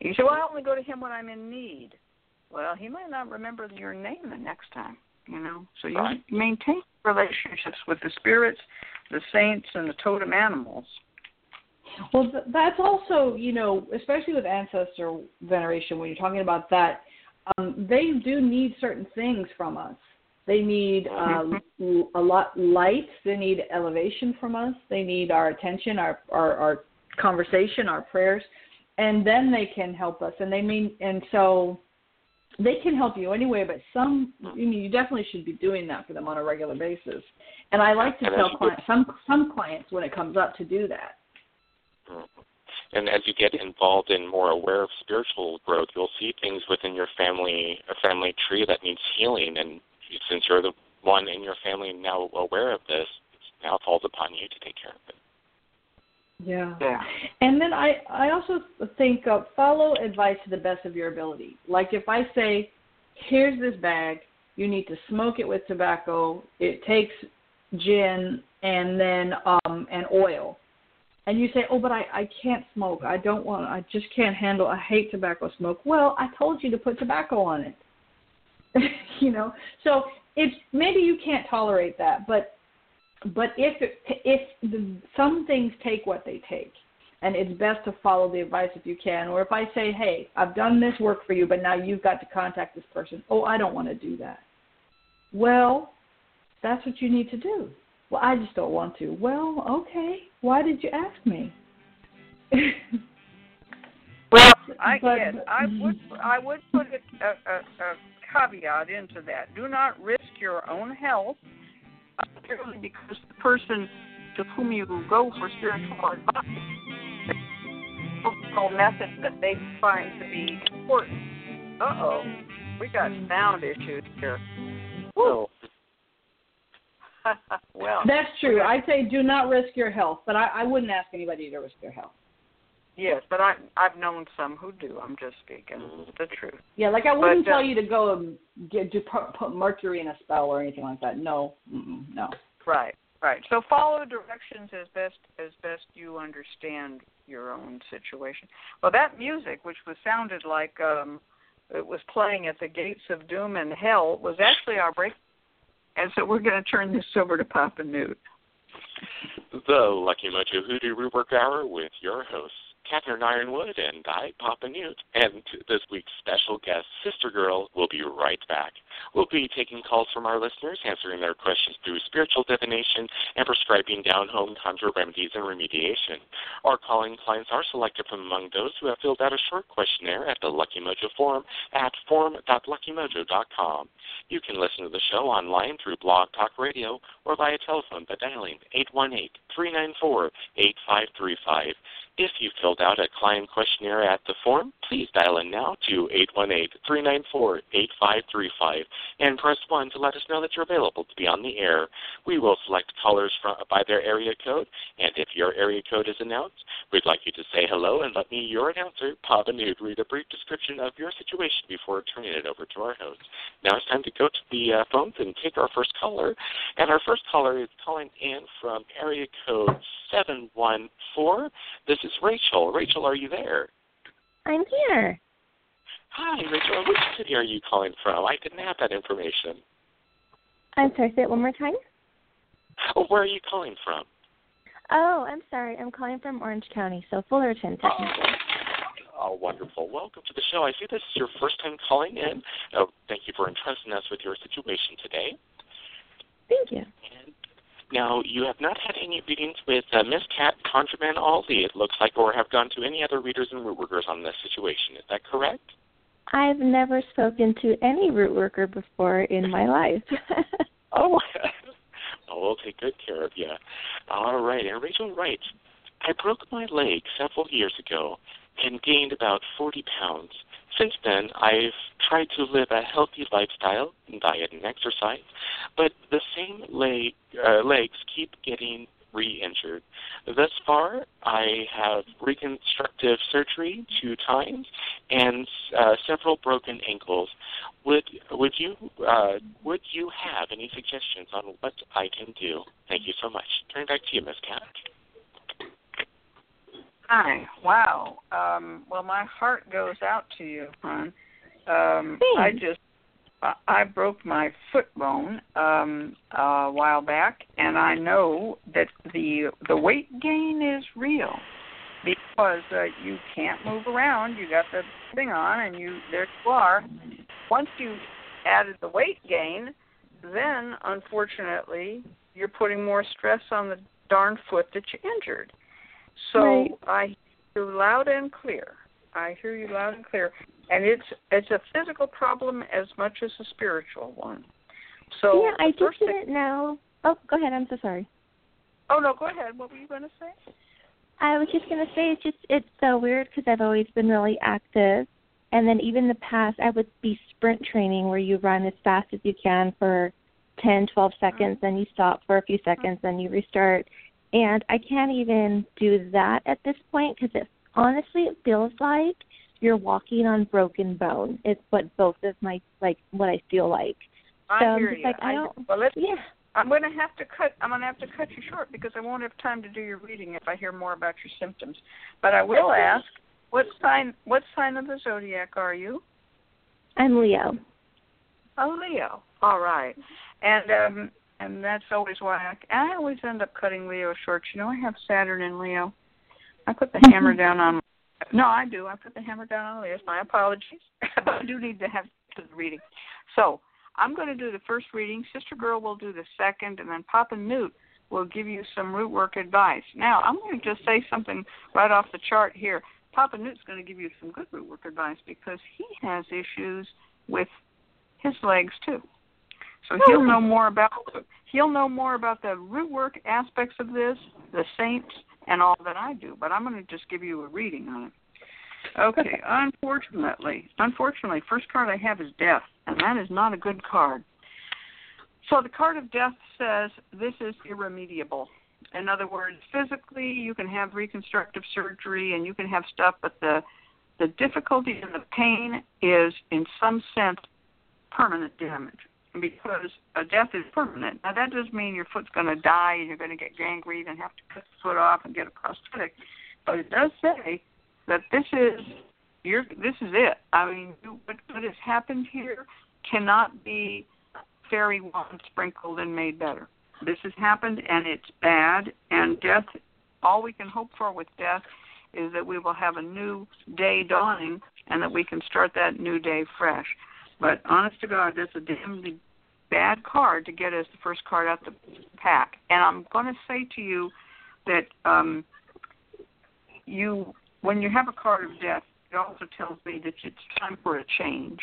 You said, "Well, I only go to him when I'm in need." Well, he might not remember your name the next time you know. So you right. maintain relationships with the spirits, the saints, and the totem animals.
Well, that's also, you know, especially with ancestor veneration, when you're talking about that, um, they do need certain things from us. They need mm-hmm. a lot light. They need elevation from us. They need our attention, our, our our conversation, our prayers, and then they can help us. And they mean, and so they can help you anyway, but some I mean, you definitely should be doing that for them on a regular basis. And I like to and tell clients some some clients when it comes up to do that.
Mm-hmm. And as you get involved in more aware of spiritual growth, you'll see things within your family a family tree that needs healing. And since you're the one in your family now aware of this, it now falls upon you to take care of it.
Yeah. Yeah. And then I I also think uh, follow advice to the best of your ability. Like if I say, here's this bag, you need to smoke it with tobacco. It takes gin and then um and oil. And you say, "Oh, but I I can't smoke. I don't want. I just can't handle. I hate tobacco smoke." Well, I told you to put tobacco on it. [LAUGHS] you know. So it's maybe you can't tolerate that, but but if it, if the, some things take what they take, and it's best to follow the advice if you can. Or if I say, hey, I've done this work for you, but now you've got to contact this person. Oh, I don't want to do that. Well, that's what you need to do. Well, I just don't want to. Well, okay. Why did you ask me?
well, [LAUGHS] I but, yes, I would I would put a, a, a caveat into that. Do not risk your own health purely because the person to whom you go for spiritual advice methods that they find to be important. Uh oh, we got sound issues here. Whoa. [LAUGHS] well,
that's true. I say do not risk your health, but I, I wouldn't ask anybody to risk their health.
Yes, but I I've known some who do. I'm just speaking the truth.
Yeah, like I wouldn't but, uh, tell you to go and get to put, put mercury in a spell or anything like that. No, no.
Right, right. So follow directions as best as best you understand your own situation. Well, that music, which was sounded like um, it was playing at the gates of doom and hell, was actually our break. And so we're going to turn this over to Papa Newt.
The Lucky Mojo Hoodoo Rootwork Hour with your host, Catherine Yronwode and I, Papa Newt. And this week's special guest, Sister Girl, will be right back. We'll be taking calls from our listeners, answering their questions through spiritual divination and prescribing down home conjure remedies and remediation. Our calling clients are selected from among those who have filled out a short questionnaire at the Lucky Mojo forum at forum.luckymojo.com. You can listen to the show online through Blog Talk Radio or via telephone by dialing 818 394 8535. If you filled out a client questionnaire at the form, please dial in now to 818 394 8535. and press 1 to let us know that you're available to be on the air. We will select callers from, by their area code, and if your area code is announced, we'd like you to say hello and let me, your announcer, Papa Newt, read a brief description of your situation before turning it over to our host. Now it's time to go to the uh, phones and take our first caller. And our first caller is calling in from area code 714. This is Rachel. Rachel, are you there?
I'm here.
Hi, Rachel. Which city are you calling from? I didn't have that information.
I'm sorry, say it one more time.
Oh, where are you calling from?
Oh, I'm sorry. I'm calling from Orange County, so Fullerton, oh, technically.
Oh, wonderful. Welcome to the show. I see this is your first time calling in. Oh, thank you for entrusting us with your situation today.
Thank you.
And now, you have not had any readings with uh, Miss Cat, ConjureMan Ali, it looks like, or have gone to any other readers and root workers on this situation. Is that correct?
I've never spoken to any root worker before in my [LAUGHS] life. [LAUGHS]
oh, [LAUGHS] oh, we'll take good care of you. All right, and Rachel writes, I broke my leg several years ago and gained about 40 pounds. Since then, I've tried to live a healthy lifestyle, diet and exercise, but the same leg, uh, legs keep getting re-injured. Thus far, I have reconstructive surgery two times and uh, several broken ankles. Would would you uh, would you have any suggestions on what I can do? Thank you so much. Turn back to you, Miss Cat.
Hi. Wow. Um, well, my heart goes out to you, hon. Um, I just I broke my foot bone um, a while back, and I know that the the weight gain is real because uh, you can't move around. You got the thing on, and you there you are. Once you added the weight gain, then unfortunately you're putting more stress on the darn foot that you injured. So
Right.
I hear you loud and clear. I hear you loud and clear, and it's it's a physical problem as much as a spiritual one. So
yeah, I just
thing-
didn't know. Oh, go ahead. I'm so sorry.
Oh no, go ahead. What were you going to say?
I was just gonna say it's just it's so weird because I've always been really active, and then even in the past I would be sprint training where you run as fast as you can for ten, twelve mm-hmm. seconds, then you stop for a few seconds, then you restart, and I can't even do that at this point because it honestly it feels like you're walking on broken bone. It's what both of my like what I feel like.
I
So I'm
hear
just
you.
like, I don't-
Well, let's.
Yeah.
I'm going to have to cut. I'm going to have to cut you short because I won't have time to do your reading if I hear more about your symptoms. But I will ask, what sign? What sign of the zodiac are you?
I'm Leo.
A Leo. All right. And um and that's always why I, I always end up cutting Leo short. You know, I have Saturn in Leo. I put the hammer [LAUGHS] down on. No, I do. I put the hammer down on Leo. My apologies. [LAUGHS] I do need to have to the reading. So I'm going to do the first reading. Sister Girl will do the second, and then Papa Newt will give you some root work advice. Now I'm going to just say something right off the chart here. Papa Newt's going to give you some good root work advice because he has issues with his legs too. So he'll know more about he'll know more about the root work aspects of this, the saints, and all that I do. But I'm going to just give you a reading on it. Okay. [LAUGHS] Unfortunately, unfortunately, first card I have is death, and that is not a good card. So the card of death says this is irremediable. In other words, physically you can have reconstructive surgery and you can have stuff, but the the difficulty and the pain is in some sense permanent damage because a death is permanent. Now that doesn't mean your foot's going to die and you're going to get gangrene and have to cut the foot off and get a prosthetic, but it does say that this is you're this is it. I mean, what, what has happened here cannot be fairy wand sprinkled and made better. This has happened and it's bad. And death, all we can hope for with death is that we will have a new day dawning and that we can start that new day fresh. But honest to God, that's a damnedly bad card to get as the first card out the pack. And I'm going to say to you that um, you, when you have a card of death, it also tells me that it's time for a change.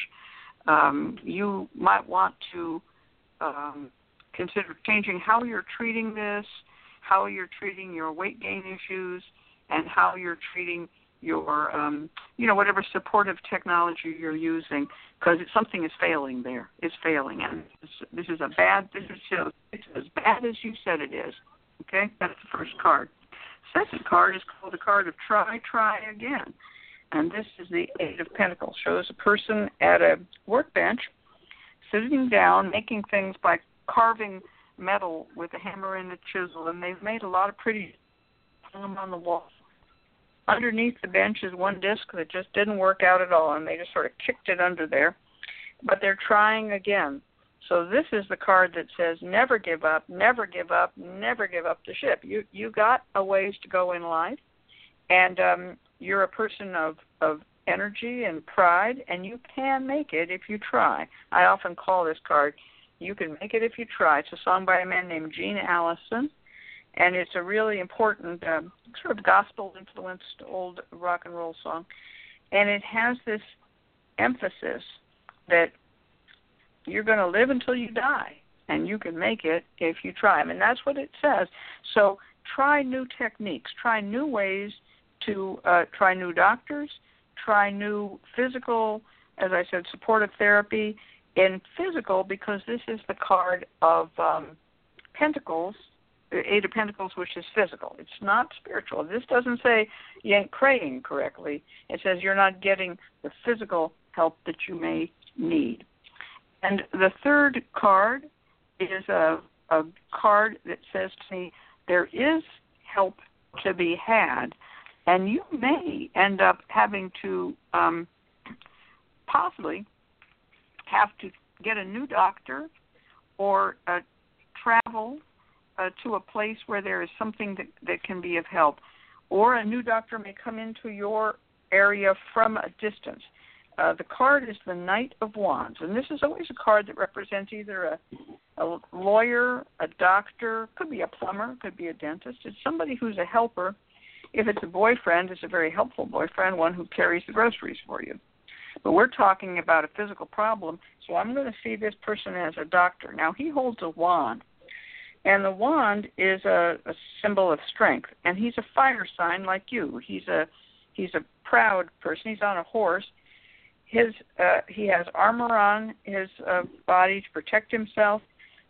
Um, you might want to um, consider changing how you're treating this, how you're treating your weight gain issues, and how you're treating your um, you know whatever supportive technology you're using because something is failing there. It's failing, and this is a bad. This is it's as bad as you said it is. Okay, that's the first card. Second card is called the card of try, try again, and this is the Eight of Pentacles. Shows a person at a workbench, sitting down, making things by carving metal with a hammer and a chisel, and they've made a lot of pretty them on the wall underneath the bench is one disc that just didn't work out at all, and they just sort of kicked it under there. But they're trying again. So this is the card that says never give up, never give up, never give up the ship. You you got a ways to go in life, and um, you're a person of of energy and pride, and you can make it if you try. I often call this card "You Can Make It If You Try." It's a song by a man named Gene Allison and it's a really important um, sort of gospel influenced old rock and roll song. And it has this emphasis that you're going to live until you die and you can make it if you try. I mean that's what it says. So try new techniques. Try new ways to uh, try new doctors. Try new physical as i said supportive therapy in physical because this is the card of um, pentacles Eight of Pentacles, which is physical. It's not spiritual. This doesn't say you ain't praying correctly. It says you're not getting the physical help that you may need. And the third card is a, a card that says to me, there is help to be had, and you may end up having to um, possibly have to get a new doctor or uh, travel uh, to a place where there is something that, that can be of help. Or a new doctor may come into your area from a distance. Uh, the card is the Knight of Wands, and this is always a card that represents either a, a lawyer, a doctor, could be a plumber, could be a dentist. It's somebody who's a helper. If it's a boyfriend, it's a very helpful boyfriend, one who carries the groceries for you. But we're talking about a physical problem, so I'm going to see this person as a doctor. Now, he holds a wand. And the wand is a, a symbol of strength, and he's a fire sign like you. He's a he's a proud person. He's on a horse. His uh, he has armor on his uh, body to protect himself.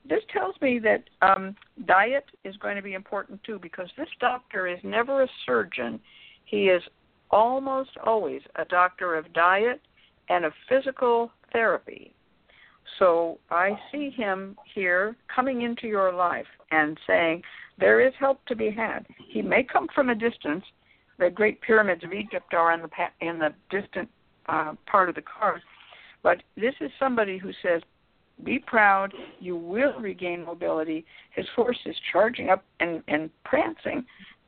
This tells me that um, diet is going to be important too, because this doctor is never a surgeon. He is almost always a doctor of diet and of physical therapy. So I see him here coming into your life and saying, There is help to be had. He may come from a distance. The great pyramids of Egypt are in the in the distant uh, part of the card, but this is somebody who says, "Be proud. You will regain mobility." His horse is charging up and and prancing.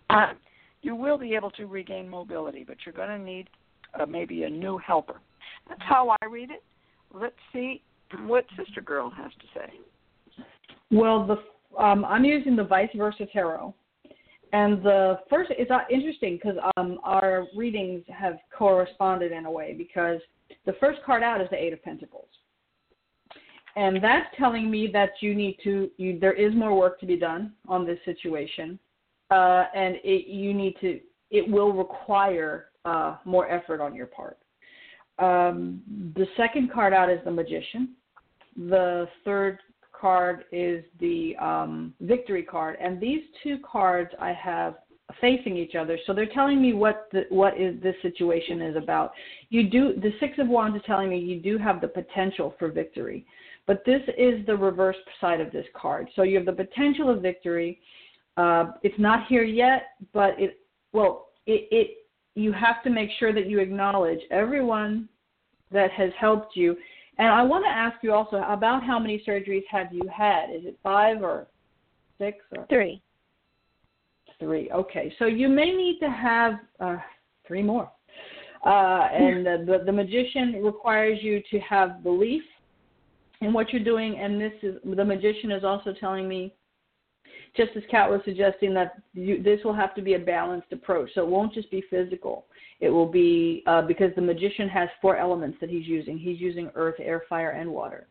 Uh, you will be able to regain mobility, but you're going to need uh, maybe a new helper. That's how I read it. Let's see what Sister Girl has to say.
Well, the um, I'm using the vice versa tarot, and the first it's uh, interesting because um, our readings have corresponded in a way because the first card out is the Eight of Pentacles, and that's telling me that you need to you there is more work to be done on this situation, uh, and it, you need to it will require uh, more effort on your part. Um, the second card out is the Magician. The third card is the um, Victory card, and these two cards I have facing each other. So they're telling me what the, what is this situation is about. You do the Six of Wands is telling me you do have the potential for victory, but this is the reverse side of this card. So you have the potential of victory. Uh, it's not here yet, but it well it, it you have to make sure that you acknowledge everyone that has helped you. And I want to ask you also about how many surgeries have you had? Is it five or six or
three?
Three. Okay, so you may need to have uh, three more. Uh, and the, the, the magician requires you to have belief in what you're doing, and this is the magician is also telling me just as Cat was suggesting that you, this will have to be a balanced approach. So it won't just be physical. It will be uh, because the magician has four elements that he's using. He's using earth, air, fire, and water.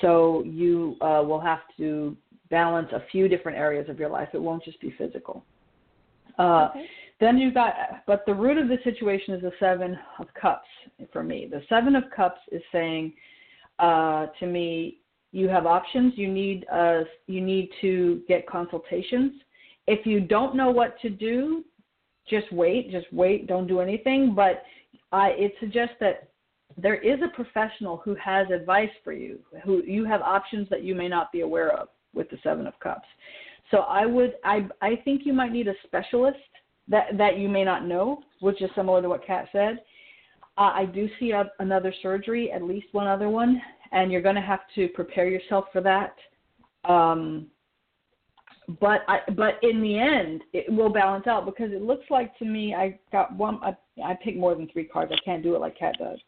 So you uh, will have to balance a few different areas of your life. It won't just be physical. Uh,
Okay.
Then you've got, but the root of the situation is the seven of cups for me. The seven of cups is saying uh, to me, you have options. You need uh, you need to get consultations. If you don't know what to do, just wait. Just wait. Don't do anything. But I, it suggests that there is a professional who has advice for you. Who you have options that you may not be aware of with the seven of cups. So I would I I think you might need a specialist that that you may not know, which is similar to what Cat said. Uh, I do see a, another surgery, at least one other one, and you're going to have to prepare yourself for that. Um, but I, but in the end, it will balance out because it looks like to me I got one. I, I picked more than three cards. I can't do it like Cat does.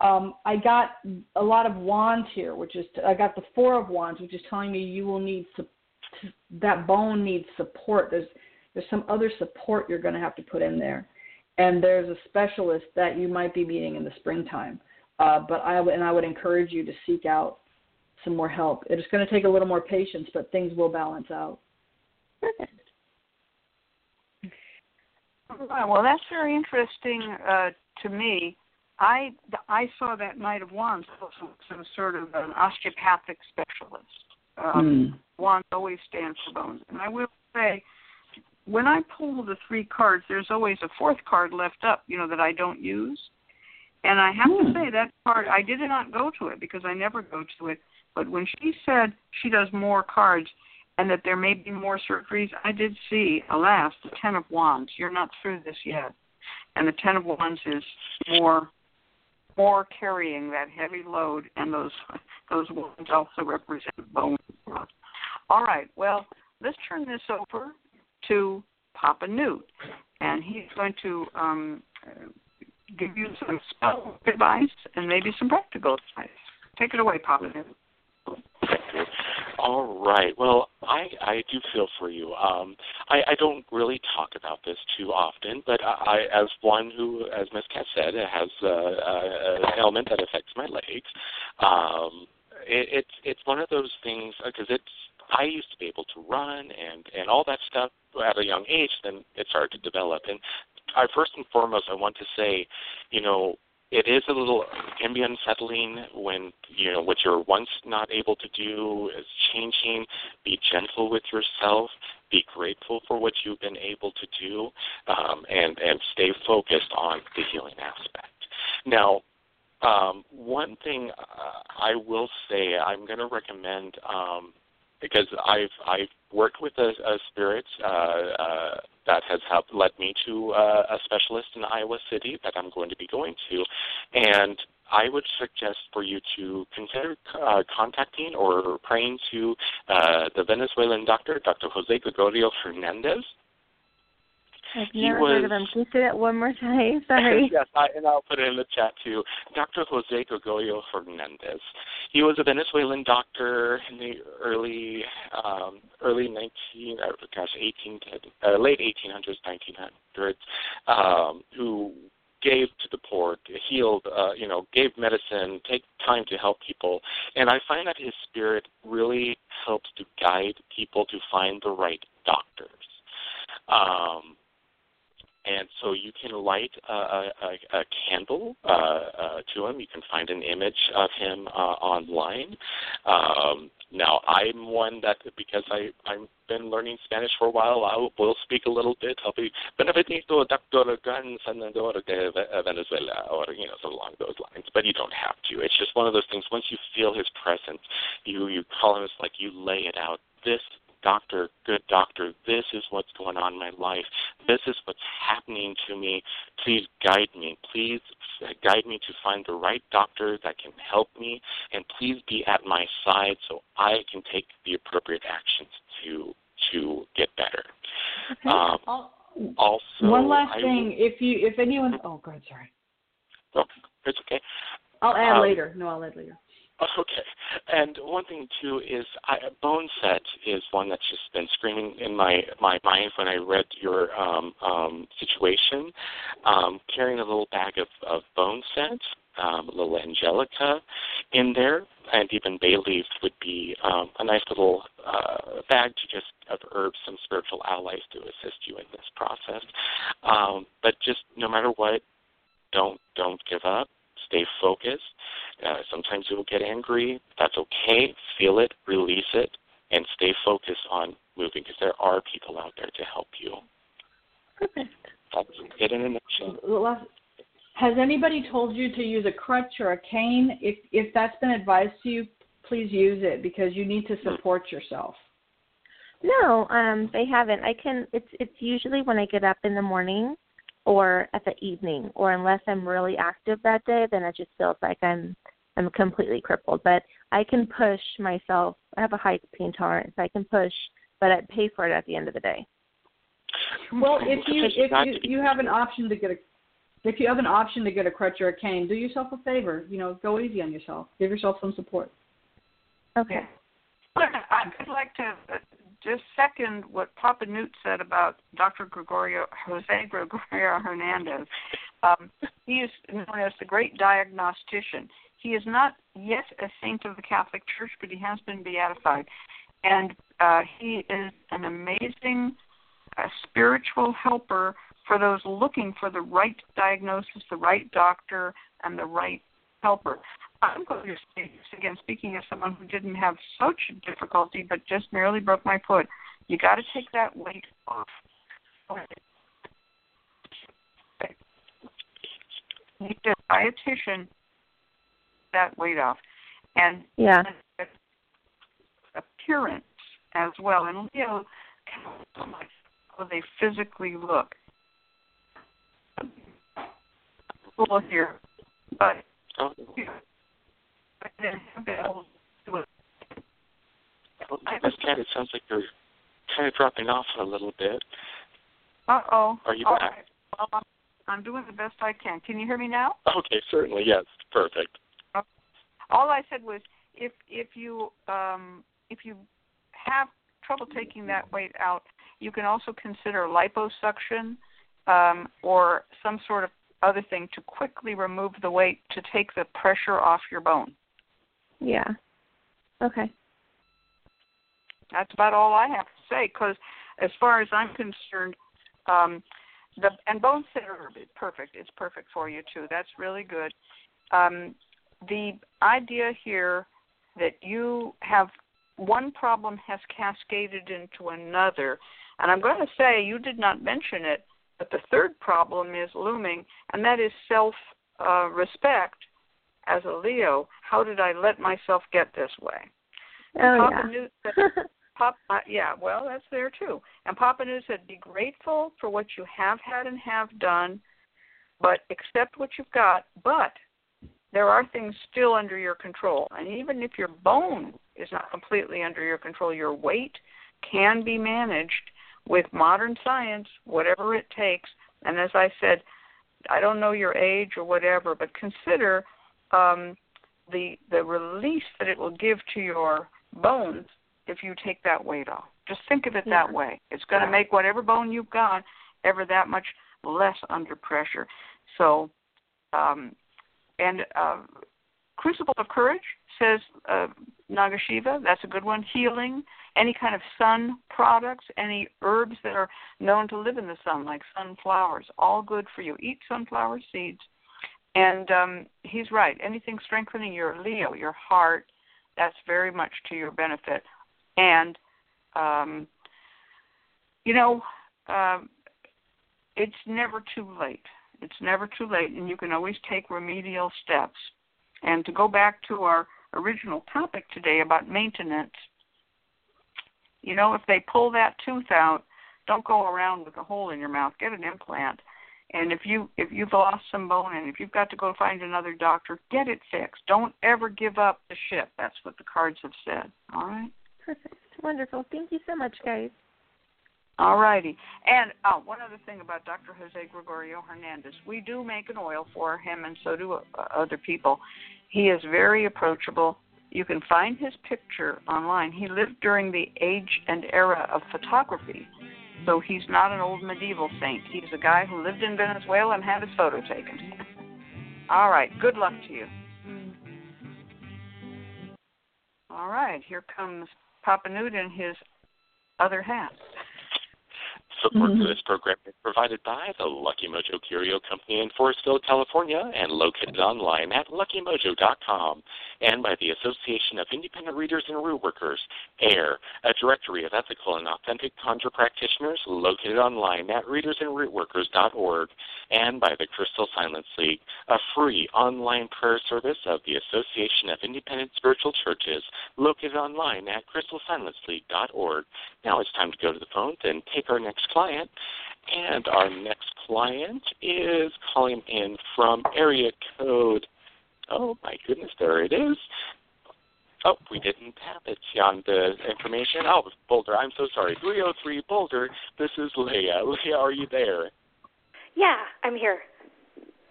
Um, I got a lot of wands here, which is I got the four of wands, which is telling me you will need su- that bone needs support. There's there's some other support you're going to have to put in there, and there's a specialist that you might be meeting in the springtime. Uh, but I would and I would encourage you to seek out some more help. It's going to take a little more patience, but things will balance out.
Perfect.
Well, that's very interesting uh, to me. I I saw that Knight of Wands also some sort of an osteopathic specialist. Um,
Mm.
Wands always stands for bones, and I will say, when I pull the three cards, there's always a fourth card left up, you know, that I don't use. And I have to
Hmm.
say that card, I did not go to it because I never go to it. But when she said she does more cards and that there may be more surgeries, I did see, alas, the Ten of Wands. You're not through this yet, and the Ten of Wands is more, more carrying that heavy load, and those those wands also represent bone. All right, well, let's turn this over to Papa Newt, and he's going to um, give you some spell advice and maybe some practical advice. Take it away, Papa.
All right. Well, I I do feel for you. Um, I I don't really talk about this too often, but I, as one who, as Miss Cat said, has uh, uh, an ailment that affects my legs. Um, it, it's it's one of those things because it's I used to be able to run and and all that stuff at a young age. Then it started to develop, and I first and foremost I want to say, you know, it is a little can be unsettling when you know what you're once not able to do is changing. Be gentle with yourself. Be grateful for what you've been able to do, um, and and stay focused on the healing aspect. Now, um, one thing uh, I will say, I'm going to recommend um, because I've I've worked with a, a spirit uh, uh, that has helped led me to uh, a specialist in Iowa City that I'm going to be going to, and I would suggest for you to consider uh, contacting or praying to uh, the Venezuelan doctor, Dr. Jose Gregorio Hernandez.
I've
He
never heard of
was-
him. Can you say that one more time? [LAUGHS] Sorry. [LAUGHS]
yes, I, and I'll put it in the chat too. Dr. Jose Gregorio Hernandez. He was a Venezuelan doctor in the early um, early 19, uh, gosh, 18, uh, late 1800s, 1900s, um, who gave to the poor, healed, uh, you know, gave medicine, take time to help people. And I find that his spirit really helps to guide people to find the right doctors. Um, and so you can light a, a, a, candle uh, uh, to him. You can find an image of him uh, online. Um, now, I'm one that because I I've been learning Spanish for a while, I will speak a little bit. I'll be benedicto doctor gran senador de Venezuela, or you know, so along those lines. But you don't have to. It's just one of those things. Once you feel his presence, you you call him. It's like you lay it out. This doctor, good doctor, this is what's going on in my life. This is what's happening to me. Please guide me. Please guide me to find the right doctor that can help me, and please be at my side so I can take the appropriate actions to to get better.
Okay.
Um, also,
One last
I
thing, if you if anyone, oh, go ahead, sorry.
Oh, it's okay.
I'll add
Um,
later. No, I'll add later. [LAUGHS]
Okay. And one thing too is I, bone set is one that's just been screaming in my my mind when I read your um, um, situation. Um, carrying a little bag of, of bone set um, a little angelica in there, and even bay leaf would be um, a nice little uh, bag to just of herbs, some spiritual allies to assist you in this process. Um, but just no matter what, don't don't give up. Stay focused. Uh, sometimes you will get angry. That's okay. Feel it, release it, and stay focused on moving because there are people out there to help you.
Perfect.
That's it in a nutshell.
Has anybody told you to use a crutch or a cane? If if that's been advised to you, please use it because you need to support yourself.
No, um, they haven't. I can. It's it's usually when I get up in the morning, or at the evening, or unless I'm really active that day, then it just feels like I'm I'm completely crippled. But I can push myself. I have a high pain tolerance. I can push, but I pay for it at the end of the day.
Well, if you if you you have an option to get a if you have an option to get a crutch or a cane, do yourself a favor. You know, go easy on yourself. Give yourself some support.
Okay.
I'd like to just second what Papa Newt said about Dr. Gregorio Jose Gregorio [LAUGHS] Hernandez. Um, he is known as the great diagnostician. He is not yet a saint of the Catholic Church, but he has been beatified, and uh, he is an amazing uh, spiritual helper for those looking for the right diagnosis, the right doctor, and the right helper. I'm going to say this again, speaking as someone who didn't have such difficulty, but just merely broke my foot. You got to take that weight off. You need a dietitian that weight off, and
yeah,
appearance as well. And Leo, how they physically look school here, but
oh.
I
Miss Cat, it sounds like you're kind of dropping off a little bit.
Uh oh.
Are you
All
back?
Right. Well, I'm doing the best I can. Can you hear me now?
Okay, certainly. Yes, perfect.
All I said was if if you um if you have trouble taking that weight out, you can also consider liposuction um, or some sort of other thing to quickly remove the weight to take the pressure off your bone.
Yeah. Okay.
That's about all I have to say because, as far as I'm concerned, um, the and bone is perfect. It's perfect for you too. That's really good. Um, the idea here that you have one problem has cascaded into another, and I'm going to say you did not mention it, but the third problem is looming, and that is self uh, respect as a Leo. How did I let myself get this way?
Oh,
Papa
yeah. [LAUGHS]
Said, Pop, uh, yeah, well, that's there too. And Papa Newt said, be grateful for what you have had and have done, but accept what you've got. But there are things still under your control. And even if your bone is not completely under your control, your weight can be managed with modern science, whatever it takes. And as I said, I don't know your age or whatever, but consider um, the the release that it will give to your bones if you take that weight off. Just think of it
Yeah.
that way. It's going to make whatever bone you've got ever that much less under pressure. So, um, and uh, Crucible of Courage says uh, Nagashiva. That's a good one. Healing. Any kind of sun products, any herbs that are known to live in the sun, like sunflowers, all good for you. Eat sunflower seeds. And um, he's right. Anything strengthening your Leo, your heart, that's very much to your benefit. And, um, you know, um, it's never too late. It's never too late, and you can always take remedial steps. And to go back to our original topic today about maintenance, you know, if they pull that tooth out, don't go around with a hole in your mouth. Get an implant. And if you if you've lost some bone and if you've got to go find another doctor, get it fixed. Don't ever give up the ship. That's what the cards have said. All right.
Perfect. Wonderful. Thank you so much, guys.
All righty. And uh, one other thing about Dr. Jose Gregorio Hernandez, we do make an oil for him, and so do uh, other people. He is very approachable. You can find his picture online. He lived during the age and era of photography, so he's not an old medieval saint. He's a guy who lived in Venezuela and had his photo taken. All right. Good luck to you. All right. Here comes Papa Newt in his other hat.
Support mm-hmm. for this program is provided by the Lucky Mojo Curio Company in Forestville, California, and located online at luckymojo.com, and by the Association of Independent Readers and Root Workers, AIRR, a directory of ethical and authentic conjure practitioners located online at readersandrootworkers.org, and by the Crystal Silence League, a free online prayer service of the Association of Independent Spiritual Churches located online at crystalsilenceleague.org. Now it's time to go to the phones and take our next client. And our next client is calling in from area code. Oh my goodness, there it is. Oh, we didn't have it on the information. Oh, Boulder, I'm so sorry. 303 Boulder, this is Leah. Leah, are you there?
Yeah, I'm here.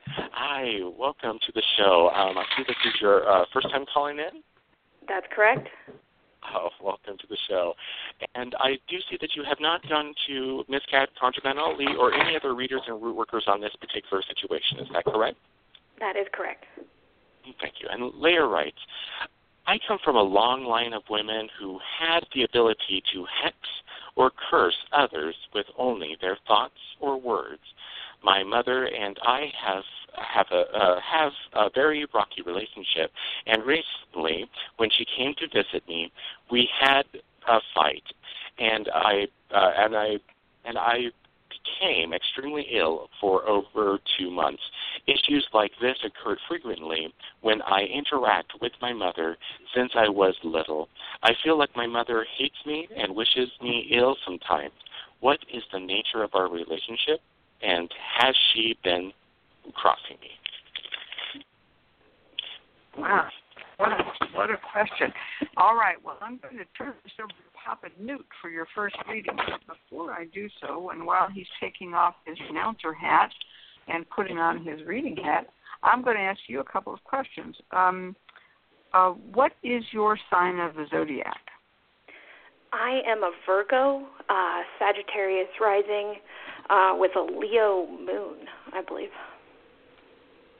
Hi, welcome to the show. Um, I see this is your uh, first time calling in.
That's correct.
Oh, welcome to the show. And I do see that you have not gone to Ms. Cat, ConjureMan or any other readers and root workers on this particular situation. Is that correct?
That is correct.
Thank you. And Leah writes, I come from a long line of women who had the ability to hex or curse others with only their thoughts or words. My mother and I have have a uh, have a very rocky relationship, and recently, when she came to visit me, we had a fight, and I uh, and I and I became extremely ill for over two months. Issues like this occurred frequently when I interact with my mother since I was little. I feel like my mother hates me and wishes me ill sometimes. What is the nature of our relationship, and has she been crossing me?
Wow. What a, what a question. All right, well, I'm going to turn this over to Papa Newt for your first reading. But before I do so, and while he's taking off his announcer hat and putting on his reading hat, I'm going to ask you a couple of questions. Um, uh, what is your sign of the zodiac?
I am a Virgo, uh, Sagittarius rising, uh, with a Leo moon, I believe.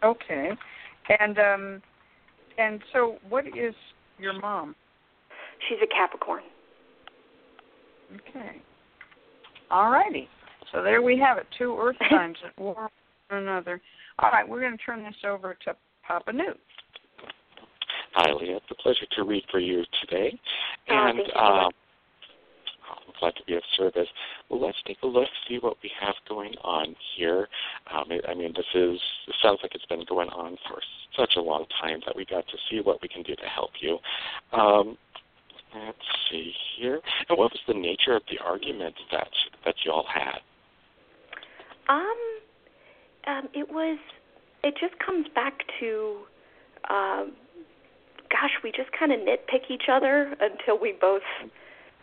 Okay, and um, and so what is your mom?
She's a Capricorn.
Okay. All righty. So there we have it. Two Earth [LAUGHS] signs at war with one another. All right, we're going to turn this over to Papa Newt.
Hi, Leah. It's a pleasure to read for you today.
Oh,
and
um,
I'm glad to be of service. Well, let's take a look, see what we have going on here. Um, I mean, this is it sounds like it's been going on for such a long time that we got to see what we can do to help you. Um, let's see here. And what was the nature of the argument that that you all had?
Um, um, it was. It just comes back to, um, gosh, we just kind of nitpick each other until we both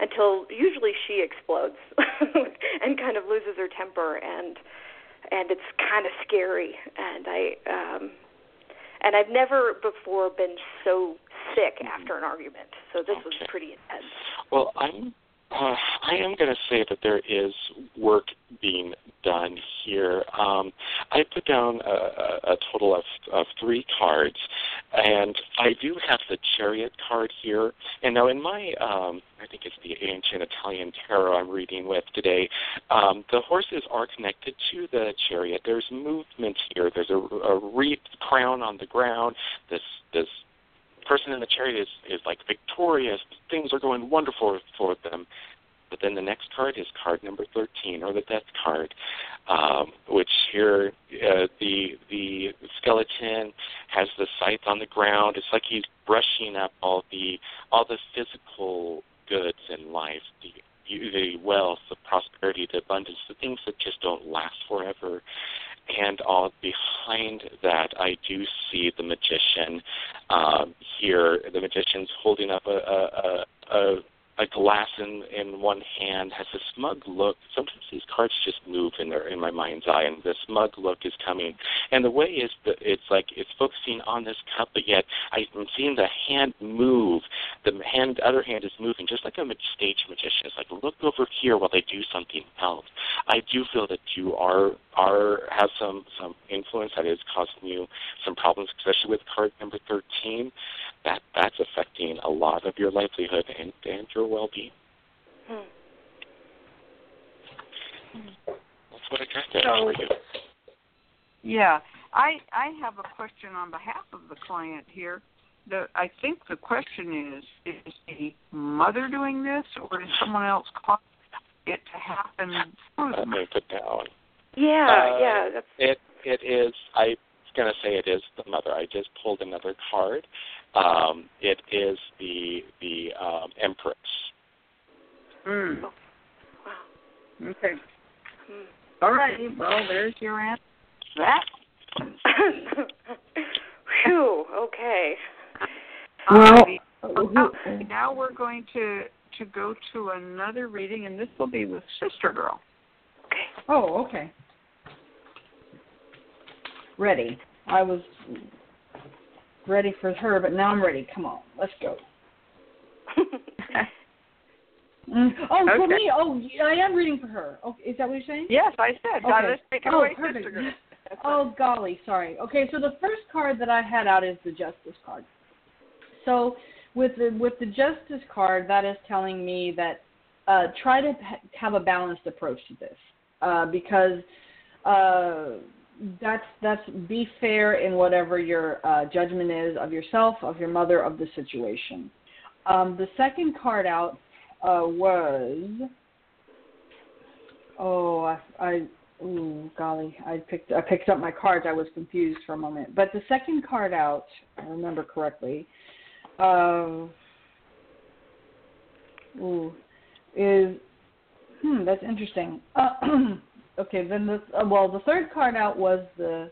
until usually she explodes [LAUGHS] and kind of loses her temper and and it's kind of scary and I um and I've never before been so sick
mm-hmm.
after an argument. So this
okay.
was pretty intense.
Well, I'm uh, I am going to say that there is work being done here. Um, I put down a, a total of, of three cards, and I do have the Chariot card here. And now, in my, um, I think it's the ancient Italian tarot I'm reading with today, um, the horses are connected to the Chariot. There's movement here. There's a, a wreath crown on the ground. This this person in the chariot is, is like victorious. Things are going wonderful for them. But then the next card is card number 13, or the death card, um, which here uh, the the skeleton has the scythe on the ground. It's like he's brushing up all the all the physical goods in life, the the wealth, the prosperity, the abundance, the things that just don't last forever and all behind that, I do see the magician um, here. The magician's holding up a, a, a, a glass in in one hand, has a smug look. Sometimes these cards just move in their in my mind's eye, and the smug look is coming. And the way is that it's like it's focusing on this cup, but yet I'm seeing the hand move. The hand, the other hand is moving, just like a stage magician. It's like look over here while they do something else. I do feel that you are are have some some influence that is causing you some problems, especially with card number thirteen. That that's affecting a lot of your livelihood and and your well-being.
Hmm.
That's what I got there
So-
for you.
Yeah, I I have a question on behalf of the client here. The I think the question is: Is the mother doing this, or is someone else causing it to happen through the
Let me put down.
Yeah,
Uh,
yeah, that's
It it is. I was gonna say it is the mother. I just pulled another card. Um, it is the the um, Empress.
Mm.
wow.
Okay.
Hmm.
All righty. Well, there's your answer. That. [COUGHS]
Phew. Okay.
Well,
Alrighty. Now, now we're going to to go to another reading, and this will be with Sister Girl.
Okay.
Oh, okay. Ready. I was ready for her, but now I'm ready. Come on, let's go. [LAUGHS] Mm. Oh, for me. Oh, I am reading for her. Oh, is that what you're saying?
Yes, I said.
Okay.
let's take it
Oh,
away,
perfect. [LAUGHS] Oh golly, sorry. Okay, so the first card that I had out is the Justice card. So with the with the Justice card, that is telling me that uh, try to ha- have a balanced approach to this uh, because uh, that's that's be fair in whatever your uh, judgment is of yourself, of your mother, of the situation. Um, the second card out uh, was oh I, I Ooh, golly, I picked I picked up my cards. I was confused for a moment. But the second card out, I remember correctly, uh, ooh, is hmm, that's interesting. Uh, [CLEARS THROAT] okay, then the uh, well, the third card out was the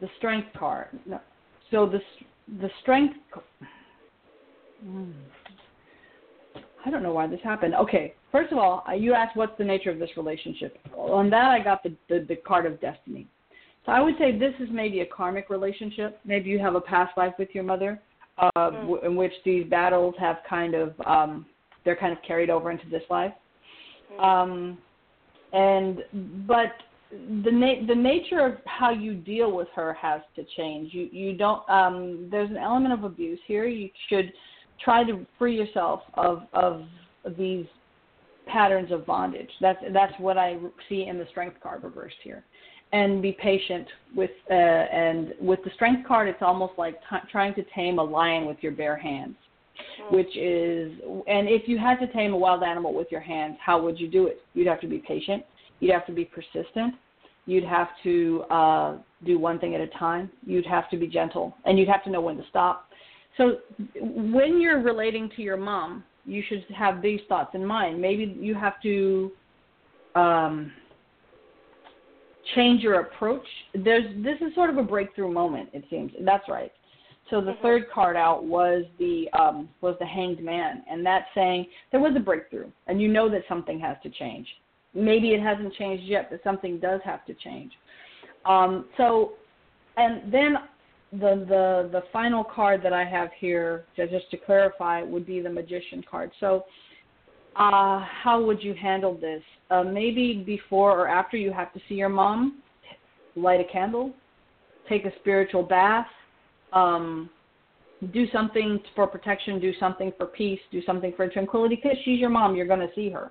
the strength card. No, so the the strength. Hmm. I don't know why this happened. Okay, first of all, uh, you asked what's the nature of this relationship. On that, I got the, the the card of destiny. So I would say this is maybe a karmic relationship. Maybe you have a past life with your mother, uh,
Mm.
w- in which these battles have kind of um, they're kind of carried over into this life. Um, and but the na- the nature of how you deal with her has to change. You you don't um, there's an element of abuse here. You should try to free yourself of of these patterns of bondage. That's that's what I see in the strength card reversed here. And be patient with uh, and with the strength card, it's almost like t- trying to tame a lion with your bare hands, which is and if you had to tame a wild animal with your hands, how would you do it? You'd have to be patient. You'd have to be persistent. You'd have to uh, do one thing at a time. You'd have to be gentle, and you'd have to know when to stop. So when you're relating to your mom, you should have these thoughts in mind. Maybe you have to um, change your approach. There's this is sort of a breakthrough moment. It seems that's right. So the
Mhm.
third card out was the um, was the Hanged Man, and that's saying there was a breakthrough, and you know that something has to change. Maybe it hasn't changed yet, but something does have to change. Um, so, and then the the the final card that I have here, ju- just to clarify, would be the Magician card. So, uh, how would you handle this? Uh, maybe before or after you have to see your mom, light a candle, take a spiritual bath, um, do something for protection, do something for peace, do something for tranquility, because she's your mom. You're going to see her.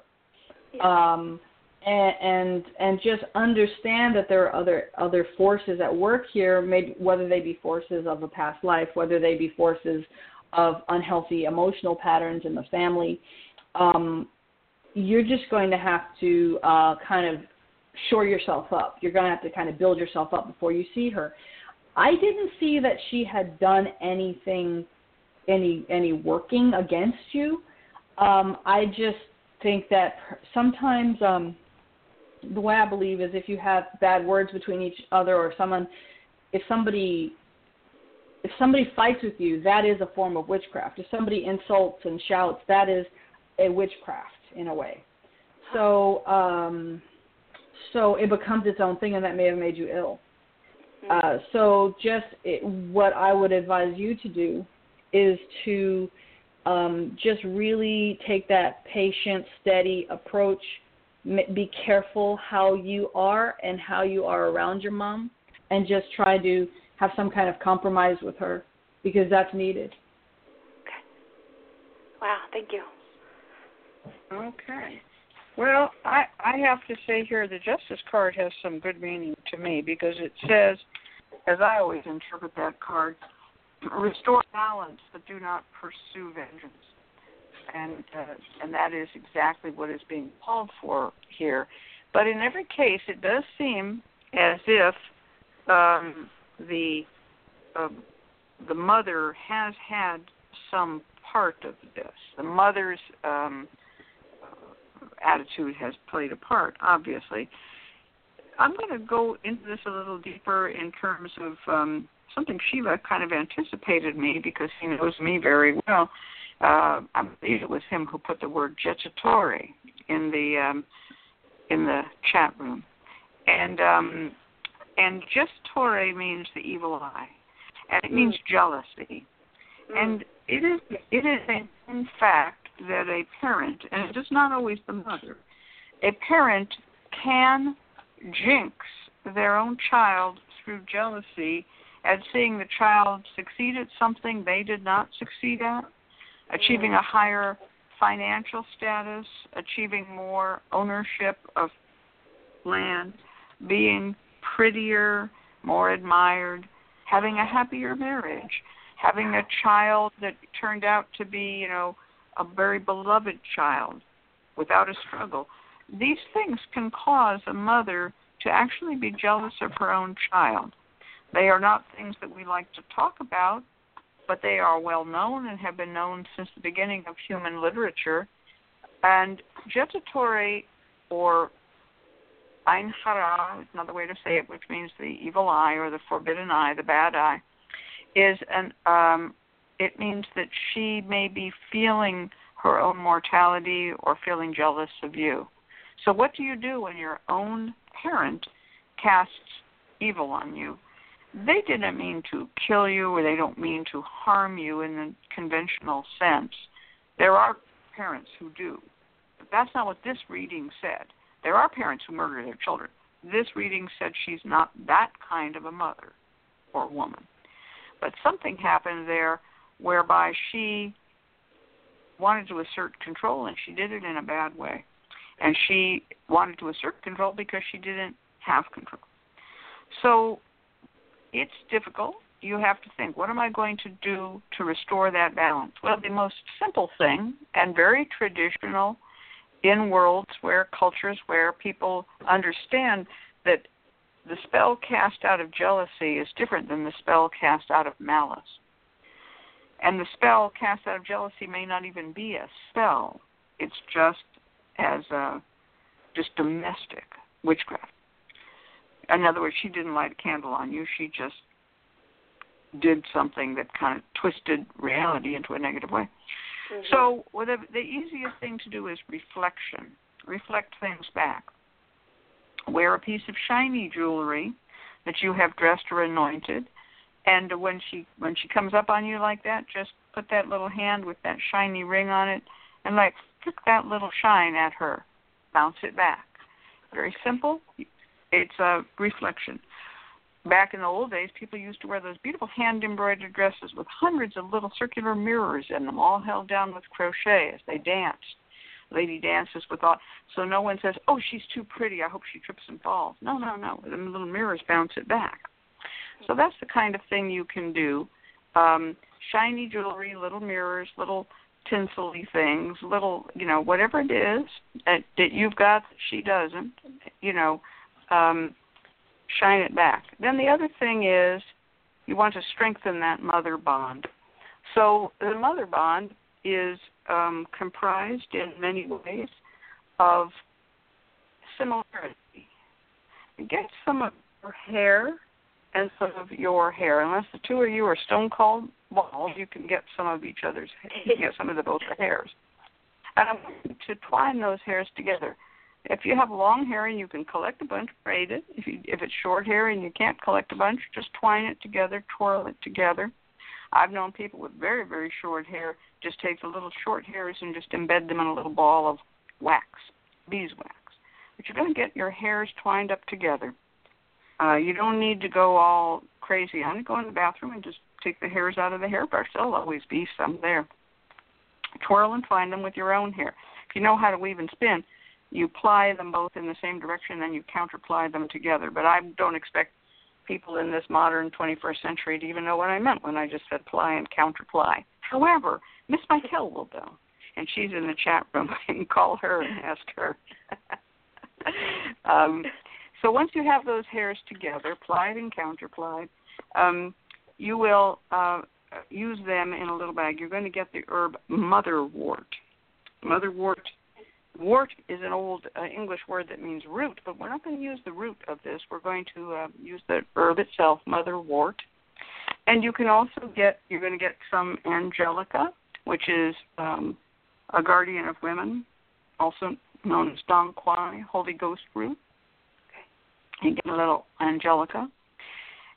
Um, and, and and just understand that there are other other forces at work here, maybe whether they be forces of a past life, whether they be forces of unhealthy emotional patterns in the family. Um, you're just going to have to uh, kind of shore yourself up. You're going to have to kind of build yourself up before you see her. I didn't see that she had done anything, any any working against you. Um, I just think that sometimes um, the way I believe is if you have bad words between each other or someone, if somebody if somebody fights with you, that is a form of witchcraft. If somebody insults and shouts, that is a witchcraft in a way. So um, so it becomes its own thing, and that may have made you ill. Uh, so just it, what I would advise you to do is to um, just really take that patient, steady approach. M- Be careful how you are and how you are around your mom, and just try to have some kind of compromise with her because that's needed. Okay.
Wow, thank you.
Okay. Well, I I have to say here the justice card has some good meaning to me because it says, as I always interpret that card, restore balance but do not pursue vengeance, and uh, and that is exactly what is being called for here. But in every case, it does seem as if um, the uh, the mother has had some part of this. The mother's um, attitude has played a part, obviously. I'm going to go into this a little deeper in terms of um, something Sheila kind of anticipated me because he knows me very well. Uh, I believe it was him who put the word jettatore in the um, in the chat room, and um, and jettatore means the evil eye, and it means jealousy, and it is it is in fact that a parent, and it is not always the mother, a parent can jinx their own child through jealousy at seeing the child succeed at something they did not succeed at, achieving a higher financial status, achieving more ownership of land, being prettier, more admired, having a happier marriage, having a child that turned out to be, you know, a very beloved child without a struggle. These things can cause a mother to actually be jealous of her own child. They are not things that we like to talk about, but they are well known and have been known since the beginning of human literature. And jettatore, or Ein Hara, is another way to say it, which means the evil eye or the forbidden eye, the bad eye, is an um, it means that she may be feeling her own mortality or feeling jealous of you. So, what do you do when your own parent casts evil on you? They didn't mean to kill you or they don't mean to harm you in the conventional sense. There are parents who do. But that's not what this reading said. There are parents who murder their children. This reading said she's not that kind of a mother or woman. But something happened there whereby she wanted to assert control and she did it in a bad way. And she wanted to assert control because she didn't have control. So it's difficult. You have to think, what am I going to do to restore that balance? Well, the most simple thing and very traditional in worlds where cultures where people understand that the spell cast out of jealousy is different than the spell cast out of malice. And the spell cast out of jealousy may not even be a spell. It's just as a just domestic witchcraft. In other words, she didn't light a candle on you. She just did something that kind of twisted reality into a negative way.
Mm-hmm.
So, well, the, the easiest thing to do is reflection. Reflect things back. Wear a piece of shiny jewelry that you have dressed or anointed, and when she when she comes up on you like that, just put that little hand with that shiny ring on it, and like flick that little shine at her. Bounce it back. Very simple. It's a reflection. Back in the old days, people used to wear those beautiful hand embroidered dresses with hundreds of little circular mirrors in them, all held down with crochet as they danced. Lady dances with all, so no one says, "Oh, she's too pretty. I hope she trips and falls." No, no, no. The little mirrors bounce it back. So that's the kind of thing you can do. Um, shiny jewelry, little mirrors, little tinsely things, little, you know, whatever it is that, that you've got that she doesn't, you know, um, shine it back. Then the other thing is you want to strengthen that mother bond. So the mother bond is um, comprised in many ways of similarity. Get some of your hair and some of your hair. Unless the two of you are stone cold balls, you can get some of each other's. You can get some of the both the hairs. And I want you to twine those hairs together. If you have long hair and you can collect a bunch, braid it. If you if it's short hair and you can't collect a bunch, just twine it together, twirl it together. I've known people with very very short hair just take the little short hairs and just embed them in a little ball of wax, beeswax. But you're going to get your hairs twined up together. Uh, you don't need to go all crazy I'm going to Go in the bathroom and just take the hairs out of the hairbrush. There'll always be some there. Twirl and twine them with your own hair. If you know how to weave and spin, you ply them both in the same direction, then you counterply them together. But I don't expect people in this modern 21st century to even know what I meant when I just said ply and counterply. However, Miss Michael will know, and she's in the chat room. [LAUGHS] I can call her and ask her. [LAUGHS] um, so once you have those hairs together, plied and counterplied, um, you will uh, use them in a little bag. You're going to get the herb motherwort. Motherwort Wort is an old uh, English word that means root, but we're not going to use the root of this. We're going to uh, use the herb itself, motherwort. And you can also get, you're going to get some angelica, which is um, a guardian of women, also known as Dong Quai, Holy Ghost root. You get a little angelica.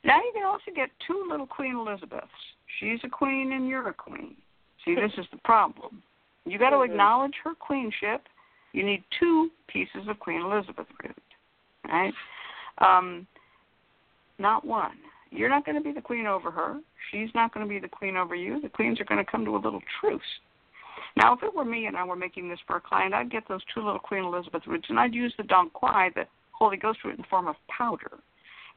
Now you can also get two little Queen Elizabeths. She's a queen and you're a queen. See, this is the problem. You got [LAUGHS] to acknowledge her queenship you need two pieces of Queen Elizabeth root, right? Um, not one. You're not going to be the queen over her. She's not going to be the queen over you. The queens are going to come to a little truce. Now, if it were me and I were making this for a client, I'd get those two little Queen Elizabeth roots and I'd use the Dong Quai, the Holy Ghost root, in the form of powder.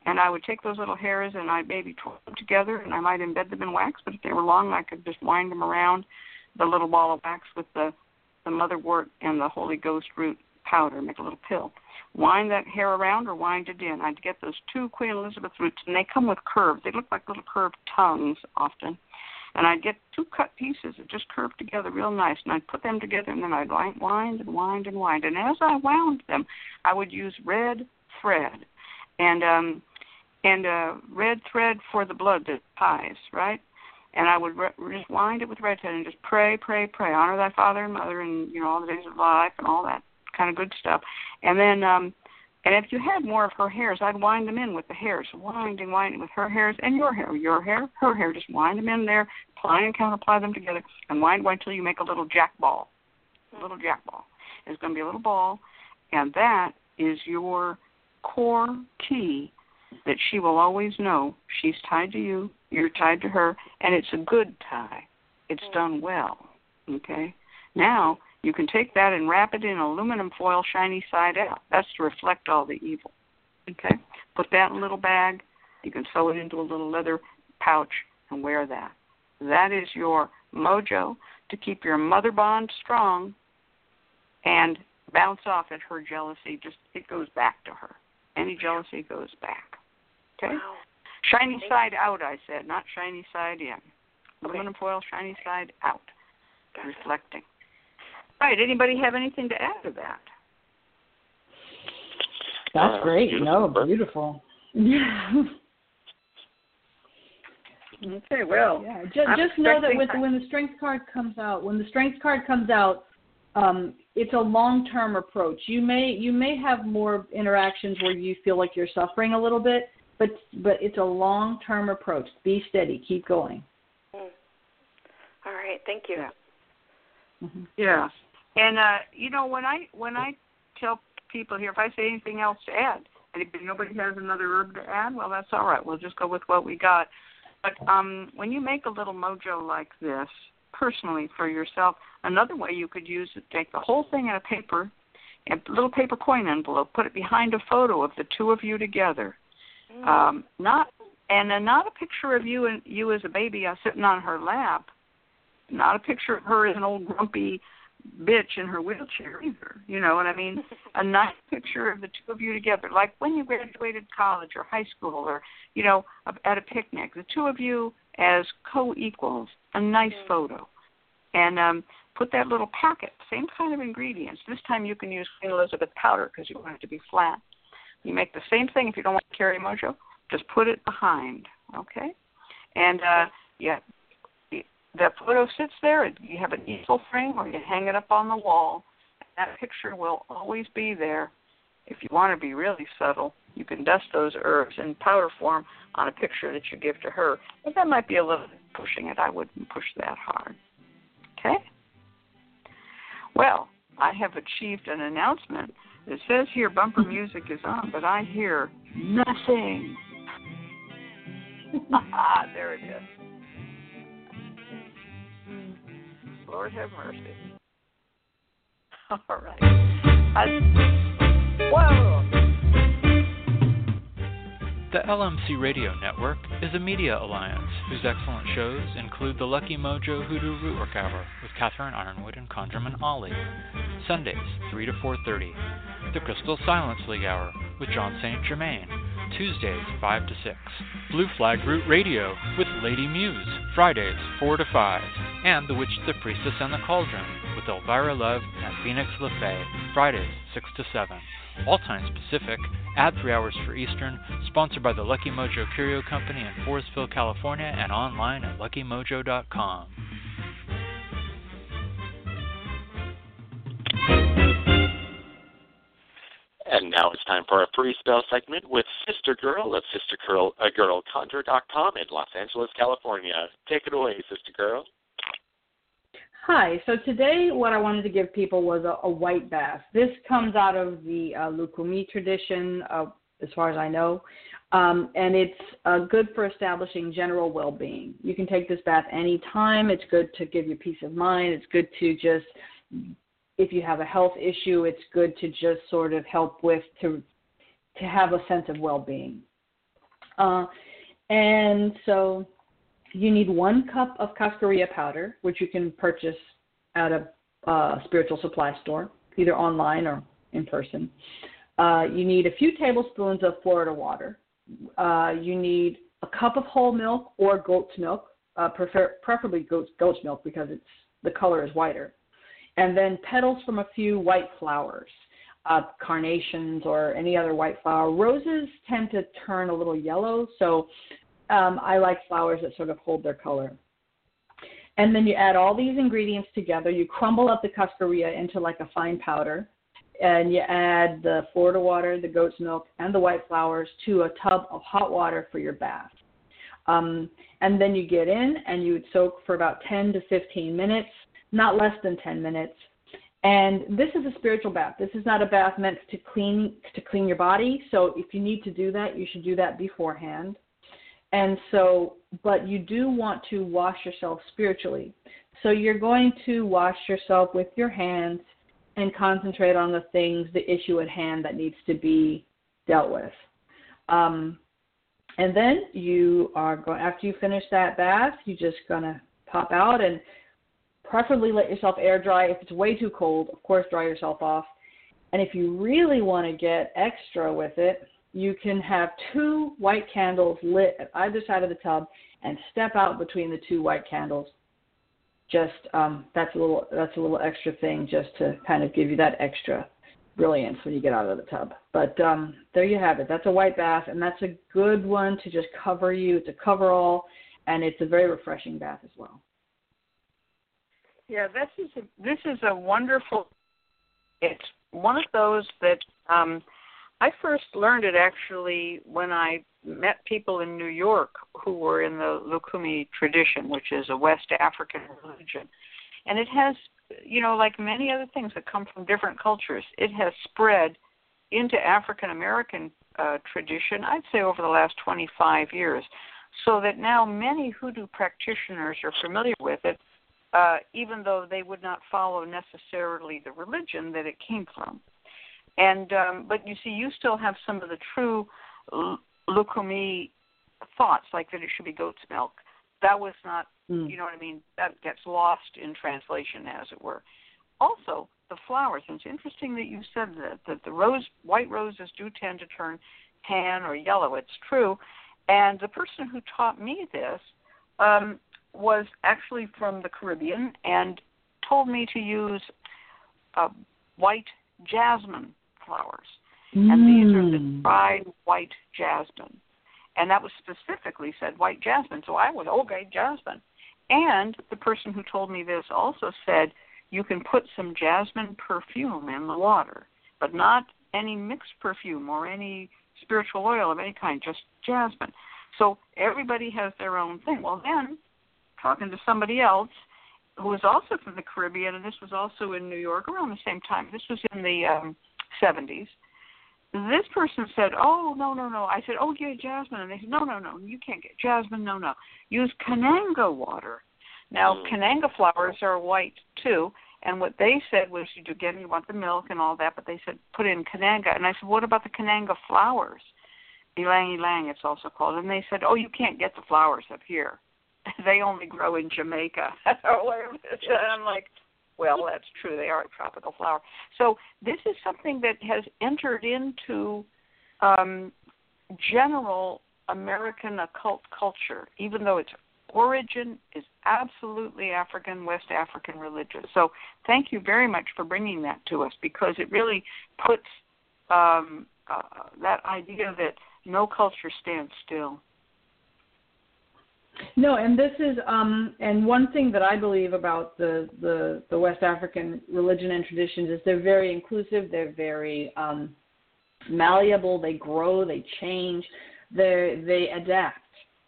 And I would take those little hairs and I'd maybe twirl them together and I might embed them in wax, but if they were long, I could just wind them around the little ball of wax with the the motherwort and the Holy Ghost root powder, make a little pill. Wind that hair around or wind it in. I'd get those two Queen Elizabeth roots, and they come with curves. They look like little curved tongues often. And I'd get two cut pieces that just curved together real nice, and I'd put them together, and then I'd wind wind and wind and wind. And as I wound them, I would use red thread, and um, and uh, red thread for the blood that ties, right? and I would re- just wind it with red thread and just pray, pray, pray, honor thy father and mother, and you know all the days of life and all that kind of good stuff. And then, um, and if you had more of her hairs, I'd wind them in with the hairs, winding, winding with her hairs and your hair, your hair, her hair. Just wind them in there, apply and counterply them together, and wind, wind until you make a little jack ball. A little jack ball. It's going to be a little ball, and that is your core key that she will always know she's tied to you, you're tied to her, and it's a good tie. It's mm. done well. Okay? Now, you can take that and wrap it in aluminum foil shiny side out. That's to reflect all the evil. Okay? Put that in a little bag. You can sew it into a little leather pouch and wear that. That is your mojo to keep your mother bond strong and bounce off at her jealousy. Just it goes back to her. Any jealousy goes back. Okay? Wow. Shiny side out, I said, not shiny side in. Okay. Aluminum foil, shiny side out, gotcha. reflecting. All right. Anybody have anything to add to that?
That's uh, great. Beautiful. No, beautiful. [LAUGHS]
okay. Well,
yeah. Just, just know that with when the strength card comes out, when the strength card comes out, um, it's a long-term approach. You may you may have more interactions where you feel like you're suffering a little bit, but but it's a long term approach. Be steady. Keep going.
Mm. All right. Thank you.
Yeah. Mm-hmm. yeah. And uh, you know when I when I tell people here, if I say anything else to add, and if nobody has another herb to add, well, that's all right. We'll just go with what we got. But um, when you make a little mojo like this, personally for yourself, another way you could use it, take the whole thing in a paper, a little paper coin envelope, put it behind a photo of the two of you together, Mm. Um, not and then not a picture of you and you as a baby uh, sitting on her lap. Not a picture of her as an old grumpy bitch in her wheelchair either. You know what I mean? a nice [LAUGHS] picture of the two of you together, like when you graduated college or high school, or you know, at a picnic. The two of you as co-equals. A nice mm-hmm. photo, and um, put that little packet. Same kind of ingredients. This time you can use Queen Elizabeth powder because you want it to be flat. You make the same thing if you don't want to carry mojo, just put it behind, okay? And uh, yeah, that photo sits there. You have an easel frame, or you hang it up on the wall. That picture will always be there. If you want to be really subtle, you can dust those herbs in powder form on a picture that you give to her. But that might be a little pushing it. I wouldn't push that hard. Okay? Well, I have achieved an announcement. It says here bumper music is on, but I hear nothing. [LAUGHS] there it is. Lord have mercy. [LAUGHS] All right. I, whoa.
The LMC Radio Network is a media alliance whose excellent shows include the Lucky Mojo Hoodoo Rootwork Hour with Catherine Yronwode and ConjureMan Ali, Sundays 3 to 4:30, the Crystal Silence League Hour with John St. Germain, Tuesdays 5 to 6, Blue Flag Root Radio with Lady Muse, Fridays 4 to 5, and The Witch, the Priestess, and the Cauldron with Elvira Love and Phoenix LeFae, Fridays 6 to 7 all times Pacific, add 3 hours for Eastern, sponsored by the Lucky Mojo Curio Company in Forestville, California, and online at luckymojo.com.
And now it's time for our free spell segment with Sister Girl of SisterGirlConjure.com in Los Angeles, California. Take it away, Sister Girl.
Hi. So today, what I wanted to give people was a, a white bath. This comes out of the uh, Lukumi tradition, uh, as far as I know, um, and it's uh, good for establishing general well-being. You can take this bath anytime. It's good to give you peace of mind. It's good to just, if you have a health issue, it's good to just sort of help with to to have a sense of well-being. Uh, and so you need one cup of cascarilla powder, which you can purchase at a uh, spiritual supply store, either online or in person. Uh, you need a few tablespoons of Florida water. Uh, you need a cup of whole milk or goat's milk, uh, prefer, preferably goat's, goat's milk because it's the color is whiter. And then petals from a few white flowers, uh, carnations or any other white flower. Roses tend to turn a little yellow, so um, I like flowers that sort of hold their color. And then you add all these ingredients together. You crumble up the cascarilla into like a fine powder. And you add the Florida water, the goat's milk, and the white flowers to a tub of hot water for your bath. Um, and then you get in and you would soak for about 10 to 15 minutes, not less than 10 minutes. And this is a spiritual bath. This is not a bath meant to clean to clean your body. So if you need to do that, you should do that beforehand. And so, but you do want to wash yourself spiritually. So you're going to wash yourself with your hands and concentrate on the things, the issue at hand that needs to be dealt with. Um, and then you are going, after you finish that bath, you're just going to pop out and preferably let yourself air dry. If it's way too cold, of course, dry yourself off. And if you really want to get extra with it, you can have two white candles lit at either side of the tub and step out between the two white candles. Just um, that's a little that's a little extra thing just to kind of give you that extra brilliance when you get out of the tub. But um, there you have it. That's a white bath, and that's a good one to just cover you. It's a cover all, and it's a very refreshing bath as well.
Yeah, this is a, this is a wonderful. It's one of those that um, I first learned it actually when I met people in New York who were in the Lukumi tradition, which is a West African religion. And it has, you know, like many other things that come from different cultures, it has spread into African American uh, tradition, I'd say over the last 25 years, so that now many hoodoo practitioners are familiar with it, uh, even though they would not follow necessarily the religion that it came from. And um, but you see, you still have some of the true Lukumi thoughts, like that it should be goat's milk. That was not, mm. you know what I mean. That gets lost in translation, as it were. Also, the flowers. And it's interesting that you said that that the rose, white roses, do tend to turn tan or yellow. It's true. And the person who taught me this um, was actually from the Caribbean and told me to use uh, white jasmine flowers. Mm. And these are the mm. dried white jasmine. And that was specifically said white jasmine. So I was, okay, jasmine. And the person who told me this also said you can put some jasmine perfume in the water, but not any mixed perfume or any spiritual oil of any kind, just jasmine. So everybody has their own thing. Well, then, talking to somebody else who was also from the Caribbean, and this was also in New York around the same time. This was in the um, 70s. This person said, "Oh no, no, no." I said, "Oh yeah, jasmine," and they said, "No, no, no, you can't get jasmine. No, no, use Kananga water." Now, mm. Kananga flowers are white too, and what they said was, you again, you want the milk and all that, but they said put in Kananga, and I said, "What about the Kananga flowers?" Ylang ylang, it's also called, and they said, "Oh, you can't get the flowers up here. [LAUGHS] they only grow in Jamaica." [LAUGHS] and I'm like, well, that's true. They are a tropical flower. So this is something that has entered into um, general American occult culture, even though its origin is absolutely African, West African religious. So thank you very much for bringing that to us because it really puts um, uh, that idea that no culture stands still.
No, and this is um and one thing that I believe about the the the West African religion and traditions is they're very inclusive, they're very um malleable, they grow, they change, they they adapt.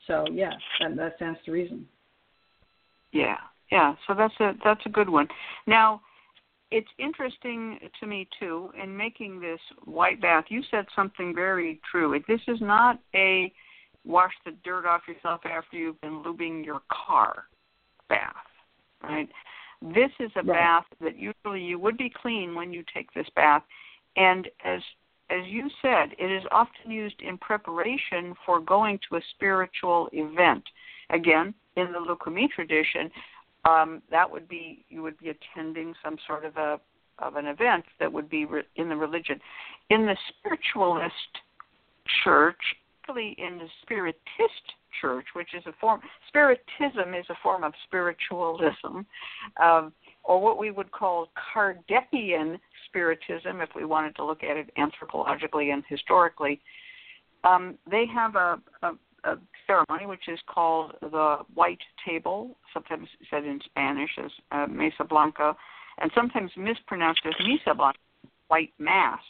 So yeah, that that stands to reason.
Yeah. Yeah, so that's a that's a good one. Now, it's interesting to me too in making this white bath. You said something very true. This is not a wash the dirt off yourself after you've been lubing your car bath, right? This is a right. bath that usually you would be clean when you take this bath, and as as you said, it is often used in preparation for going to a spiritual event. Again, in the Lukumi tradition, um, that would be you would be attending some sort of a of an event that would be re- in the religion. In the spiritualist church, particularly in the Spiritist church, which is a form, Spiritism is a form of spiritualism, um, or what we would call Kardecian Spiritism, if we wanted to look at it anthropologically and historically. Um, they have a, a, a ceremony which is called the White Table, sometimes said in Spanish as uh, Mesa Blanca, and sometimes mispronounced as Misa Blanca, White Mass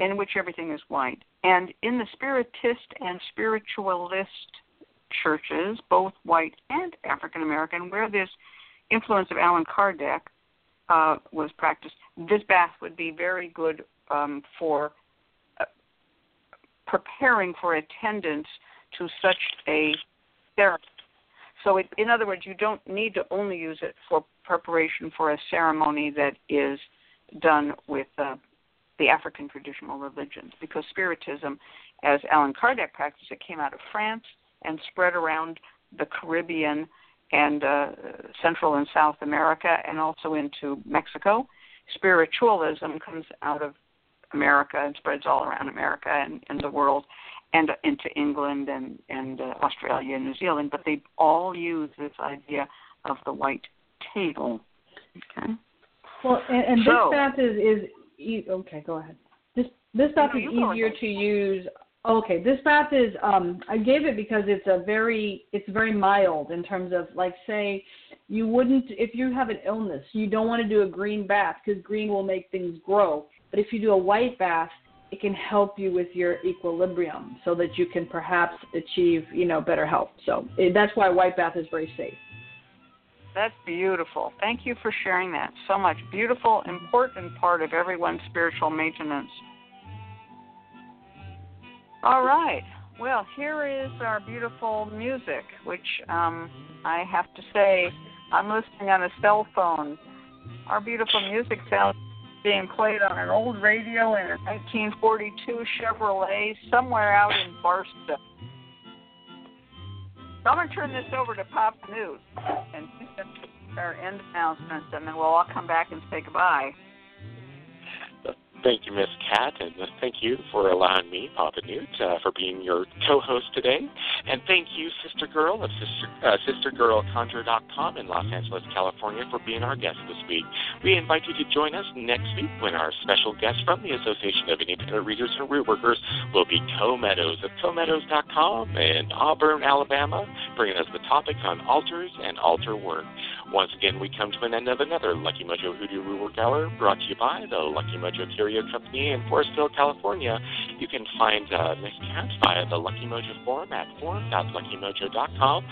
in which everything is white. And in the Spiritist and Spiritualist churches, both white and African American, where this influence of Allan Kardec uh, was practiced, this bath would be very good um, for uh, preparing for attendance to such a ceremony. So, it, in other words, you don't need to only use it for preparation for a ceremony that is done with uh, the African traditional religions because Spiritism, as Allan Kardec practiced it, came out of France and spread around the Caribbean and uh, Central and South America and also into Mexico. Spiritualism comes out of America and spreads all around America and, and the world and into England and, and uh, Australia and New Zealand, but they all use this idea of the white table. Okay.
Well, and, and so, this path is, is e- okay, go ahead. This this bath is easier to use. Okay, this bath is um I gave it because it's a very it's very mild in terms of like say you wouldn't if you have an illness, you don't want to do a green bath because green will make things grow. But if you do a white bath, it can help you with your equilibrium so that you can perhaps achieve, you know, better health. So it, that's why white bath is very safe.
That's beautiful. Thank you for sharing that so much. Beautiful, important part of everyone's spiritual maintenance. All right. Well, here is our beautiful music, which um, I have to say, I'm listening on a cell phone. Our beautiful music sounds being played on an old radio in a 1942 Chevrolet somewhere out in Barstow. So I'm going to turn this over to Pop Newt and our end announcements, and then we'll all come back and say goodbye.
Thank you, Miss Cat, and thank you for allowing me, Papa Newt, uh, for being your co-host today. And thank you, Sister Girl of Sister uh, SisterGirlConjure.com in Los Angeles, California, for being our guest this week. We invite you to join us next week when our special guest from the Association of Independent Readers and Root Workers will be Co Meadows of CoMeadows.com in Auburn, Alabama. bringing us the topic on altars and altar work. Once again, we come to an end of another Lucky Mojo Hoodoo Rootwork Hour brought to you by the Lucky Mojo Company in Forestville, California. You can find uh, Miss Cat via the Lucky Mojo forum at forum.luckymojo.com.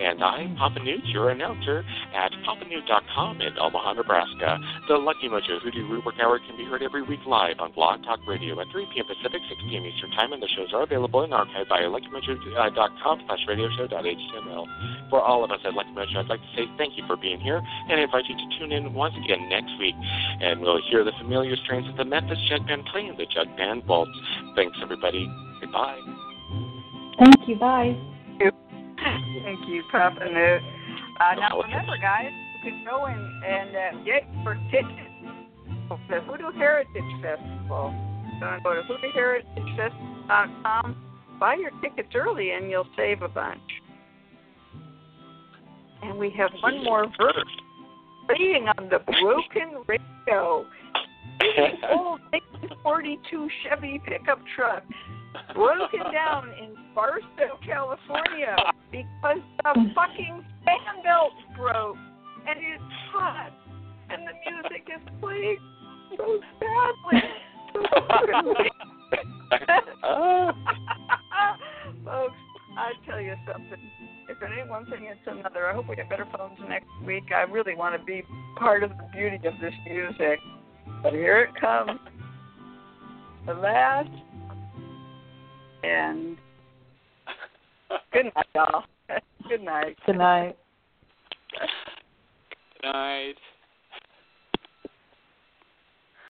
And I'm Papa Newt, your announcer, at papanewt.com in Omaha, Nebraska. The Lucky Mojo Hoodoo Rootwork Hour can be heard every week live on Blog Talk Radio at 3 p.m. Pacific, 6 p.m. Eastern Time, and the shows are available in archive via luckymojo.com slash radioshow.html. For all of us at Lucky Mojo, I'd like to say thank you for being here and I invite you to tune in once again next week. And we'll hear the familiar strains of the Memphis Jug Band playing the Jug Band Waltz. Thanks, everybody. Goodbye.
Thank you. Bye.
Thank you, Papa Newt. Uh, now remember, guys, you can go in and uh, get your tickets for the Hoodoo Heritage Festival. So go to hoodooheritagefestival.com, buy your tickets early, and you'll save a bunch. And we have one more verse playing on the broken radio. [LAUGHS] old 1942 Chevy pickup truck broken down in Barstow, California, because the fucking fan belt broke and it's hot and the music is playing so sadly. [LAUGHS] Folks, I tell you something. If it ain't one thing, it's another. I hope we get better phones next week. I really want to be part of the beauty of this music. But here it comes. The last and [LAUGHS] good night, y'all. [LAUGHS] good night.
Good night.
Good night.